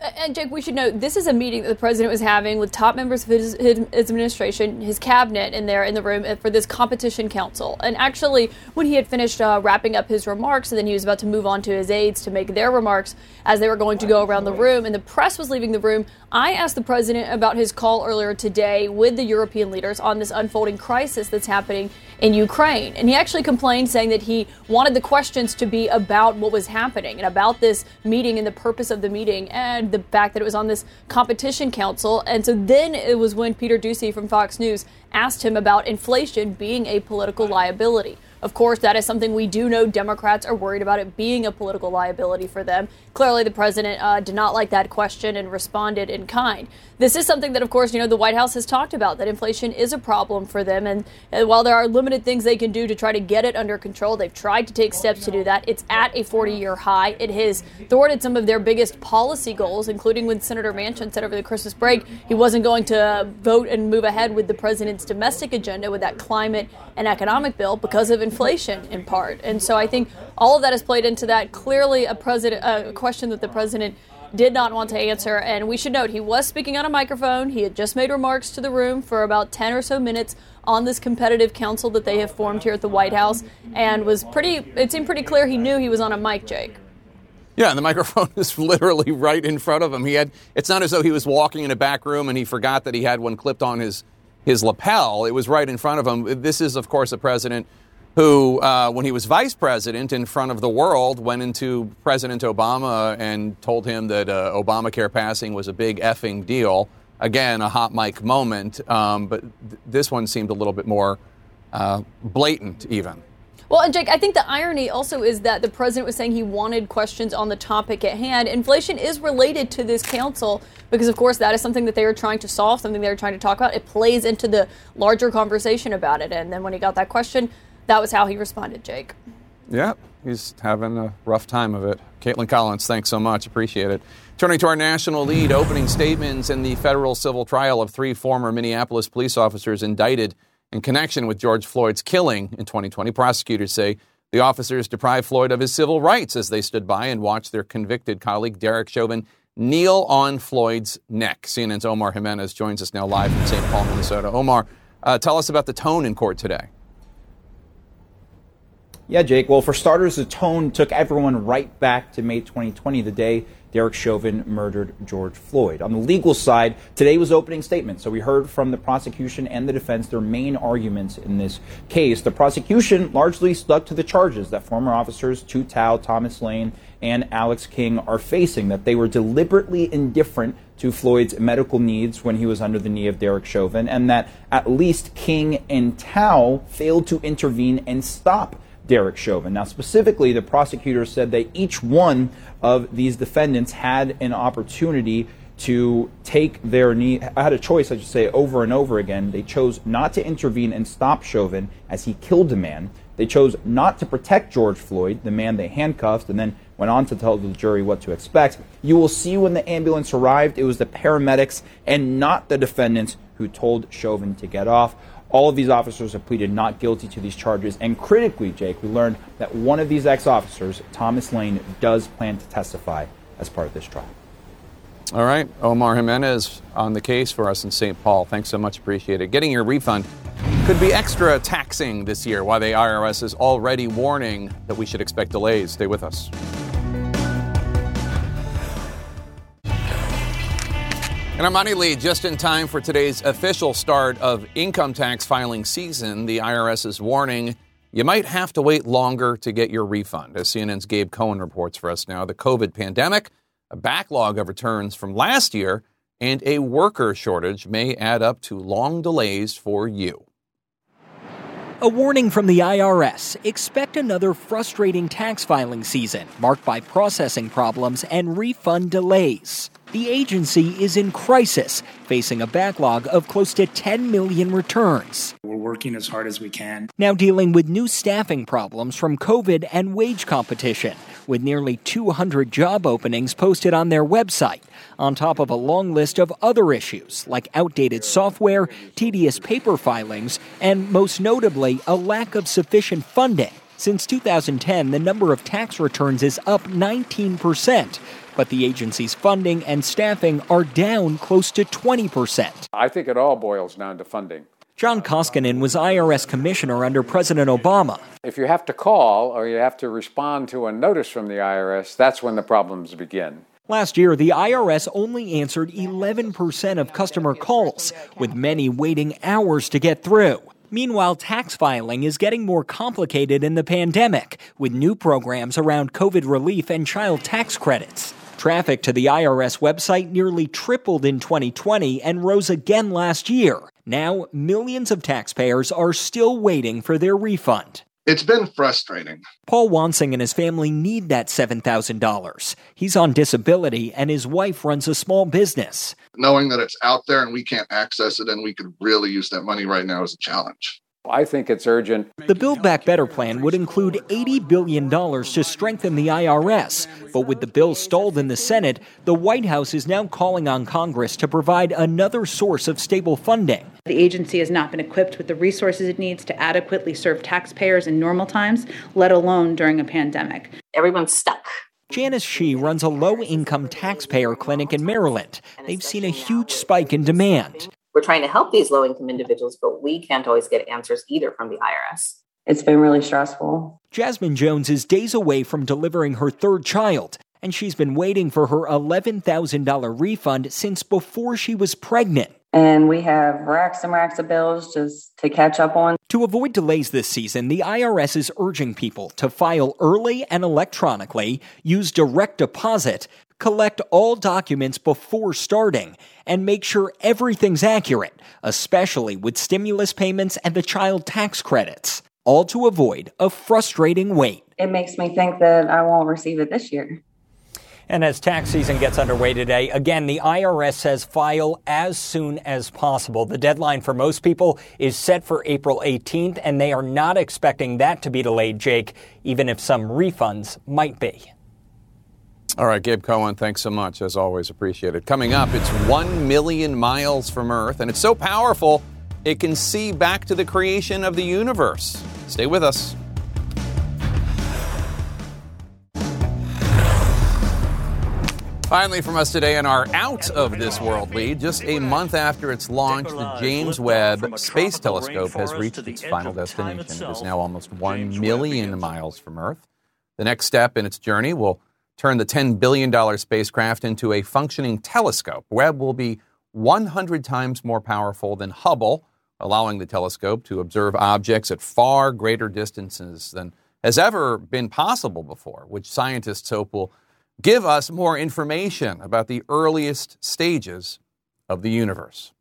And Jake, we should note this is a meeting that the president was having with top members of his, his, administration, his cabinet, in there in the room uh, for this competition council. And actually, when he had finished uh, wrapping up his remarks, and then he was about to move on to his aides to make their remarks as they were going to go around the room, and the press was leaving the room, I asked the president about his call earlier today with the European leaders on this unfolding crisis that's happening in Ukraine. And he actually complained, saying that he wanted the questions to be about what was happening and about this meeting and the purpose of the meeting and the fact that it was on this competition council. And so then it was when Peter Doocy from Fox News asked him about inflation being a political liability. Of course, that is something we do know Democrats are worried about it being a political liability for them. Clearly, the president uh, did not like that question and responded in kind. This is something that, of course, you know, the White House has talked about that inflation is a problem for them. And, and while there are limited things they can do to try to get it under control, they've tried to take steps to do that. It's at a 40 year high. It has thwarted some of their biggest policy goals, including when Senator Manchin said over the Christmas break he wasn't going to vote and move ahead with the president's domestic agenda with that climate and economic bill because of inflation in part. And so I think all of that has played into that. Clearly, a president, a question that the president did not want to answer. And we should note he was speaking on a microphone. He had just made remarks to the room for about 10 or so minutes on this competitive council that they have formed here at the White House and was pretty, it seemed pretty clear he knew he was on a mic, Jake. Yeah, and the microphone is literally right in front of him. He had it's not as though he was walking in a back room and he forgot that he had one clipped on his his lapel. It was right in front of him. This is of course a president who, uh, when he was vice president in front of the world, went into President Obama and told him that uh, Obamacare passing was a big effing deal. Again, a hot mic moment, um, but th- this one seemed a little bit more uh, blatant, even. Well, and Jake, I think the irony also is that the president was saying he wanted questions on the topic at hand. Inflation is related to this council because, of course, that is something that they are trying to solve, something they are trying to talk about. It plays into the larger conversation about it. And then when he got that question, that was how he responded, Jake. Yeah, he's having a rough time of it. Kaitlan Collins, thanks so much. Appreciate it. Turning to our national lead, opening statements in the federal civil trial of three former Minneapolis police officers indicted in connection with George Floyd's killing in 2020. Prosecutors say the officers deprived Floyd of his civil rights as they stood by and watched their convicted colleague, Derek Chauvin, kneel on Floyd's neck. CNN's Omar Jimenez joins us now live from St. Paul, Minnesota. Omar, uh, tell us about the tone in court today. Yeah, Jake. Well, for starters, the tone took everyone right back to May 2020, the day Derek Chauvin murdered George Floyd. On the legal side, today was opening statement. So we heard from the prosecution and the defense their main arguments in this case. The prosecution largely stuck to the charges that former officers Tou Thao, Thomas Lane, and Alex Kueng are facing, that they were deliberately indifferent to Floyd's medical needs when he was under the knee of Derek Chauvin, and that at least King and Thao failed to intervene and stop Derek Chauvin. Now, specifically, the prosecutor said that each one of these defendants had an opportunity to take their knee, I had a choice, I should say, over and over again. They chose not to intervene and stop Chauvin as he killed a man. They chose not to protect George Floyd, the man they handcuffed, and then went on to tell the jury what to expect. You will see when the ambulance arrived, it was the paramedics and not the defendants who told Chauvin to get off. All of these officers have pleaded not guilty to these charges. And critically, Jake, we learned that one of these ex officers, Thomas Lane, does plan to testify as part of this trial. All right. Omar Jimenez on the case for us in St. Paul. Thanks so much. Appreciate it. Getting your refund could be extra taxing this year, why the IRS is already warning that we should expect delays. Stay with us. And money lead just in time for today's official start of income tax filing season. The IRS is warning you might have to wait longer to get your refund. As CNN's Gabe Cohen reports for us now, the COVID pandemic, a backlog of returns from last year, and a worker shortage may add up to long delays for you. A warning from the IRS expect another frustrating tax filing season marked by processing problems and refund delays. The agency is in crisis, facing a backlog of close to 10 million returns. We're working as hard as we can. Now dealing with new staffing problems from COVID and wage competition, with nearly 200 job openings posted on their website, on top of a long list of other issues like outdated software, tedious paper filings, and most notably, a lack of sufficient funding. Since 2010, the number of tax returns is up 19%, but the agency's funding and staffing are down close to 20%. I think it all boils down to funding. John Koskinen was IRS commissioner under President Obama. If you have to call or you have to respond to a notice from the IRS, that's when the problems begin. Last year, the IRS only answered 11% of customer calls, with many waiting hours to get through. Meanwhile, tax filing is getting more complicated in the pandemic, with new programs around COVID relief and child tax credits. Traffic to the IRS website nearly tripled in 2020 and rose again last year. Now, millions of taxpayers are still waiting for their refund. It's been frustrating. Paul Wansing and his family need that $7,000. He's on disability and his wife runs a small business. Knowing that it's out there and we can't access it and we could really use that money right now is a challenge. I think it's urgent. The Build Back Better plan would include $80 billion to strengthen the IRS. But with the bill stalled in the Senate, the White House is now calling on Congress to provide another source of stable funding. The agency has not been equipped with the resources it needs to adequately serve taxpayers in normal times, let alone during a pandemic. Everyone's stuck. Janice Shee runs a low income taxpayer clinic in Maryland. They've seen a huge spike in demand. We're trying to help these low income individuals, but we can't always get answers either from the IRS. It's been really stressful. Jasmine Jones is days away from delivering her third child, and she's been waiting for her $11,000 refund since before she was pregnant. And we have racks and racks of bills just to catch up on. To avoid delays this season, the IRS is urging people to file early and electronically, use direct deposit, collect all documents before starting, and make sure everything's accurate, especially with stimulus payments and the child tax credits, all to avoid a frustrating wait. It makes me think that I won't receive it this year. And as tax season gets underway today, again, the IRS says file as soon as possible. The deadline for most people is set for April 18th, and they are not expecting that to be delayed, Jake, even if some refunds might be. All right, Gabe Cohen, thanks so much. As always, appreciated. Coming up, it's one million miles from Earth, and it's so powerful it can see back to the creation of the universe. Stay with us. Finally, from us today in our Out of This World lead, just a month after its launch, the James Webb Space Telescope has reached its final destination. It is now almost 1 million miles from Earth. The next step in its journey will turn the $10 billion spacecraft into a functioning telescope. Webb will be 100 times more powerful than Hubble, allowing the telescope to observe objects at far greater distances than has ever been possible before, which scientists hope will give us more information about the earliest stages of the universe.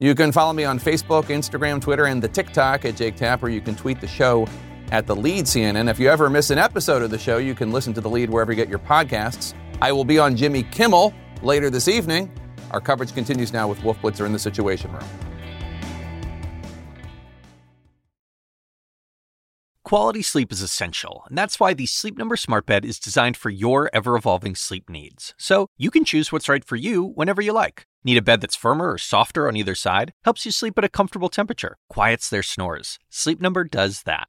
You can follow me on Facebook, Instagram, Twitter, and the TikTok at Jake Tapper. You can tweet the show at the lead CNN. If you ever miss an episode of the show, you can listen to the lead wherever you get your podcasts. I will be on Jimmy Kimmel later this evening. Our coverage continues now with Wolf Blitzer in the Situation Room. Quality sleep is essential, and that's why the Sleep Number Smart Bed is designed for your ever evolving sleep needs. So you can choose what's right for you whenever you like. Need a bed that's firmer or softer on either side? Helps you sleep at a comfortable temperature, quiets their snores. Sleep Number does that.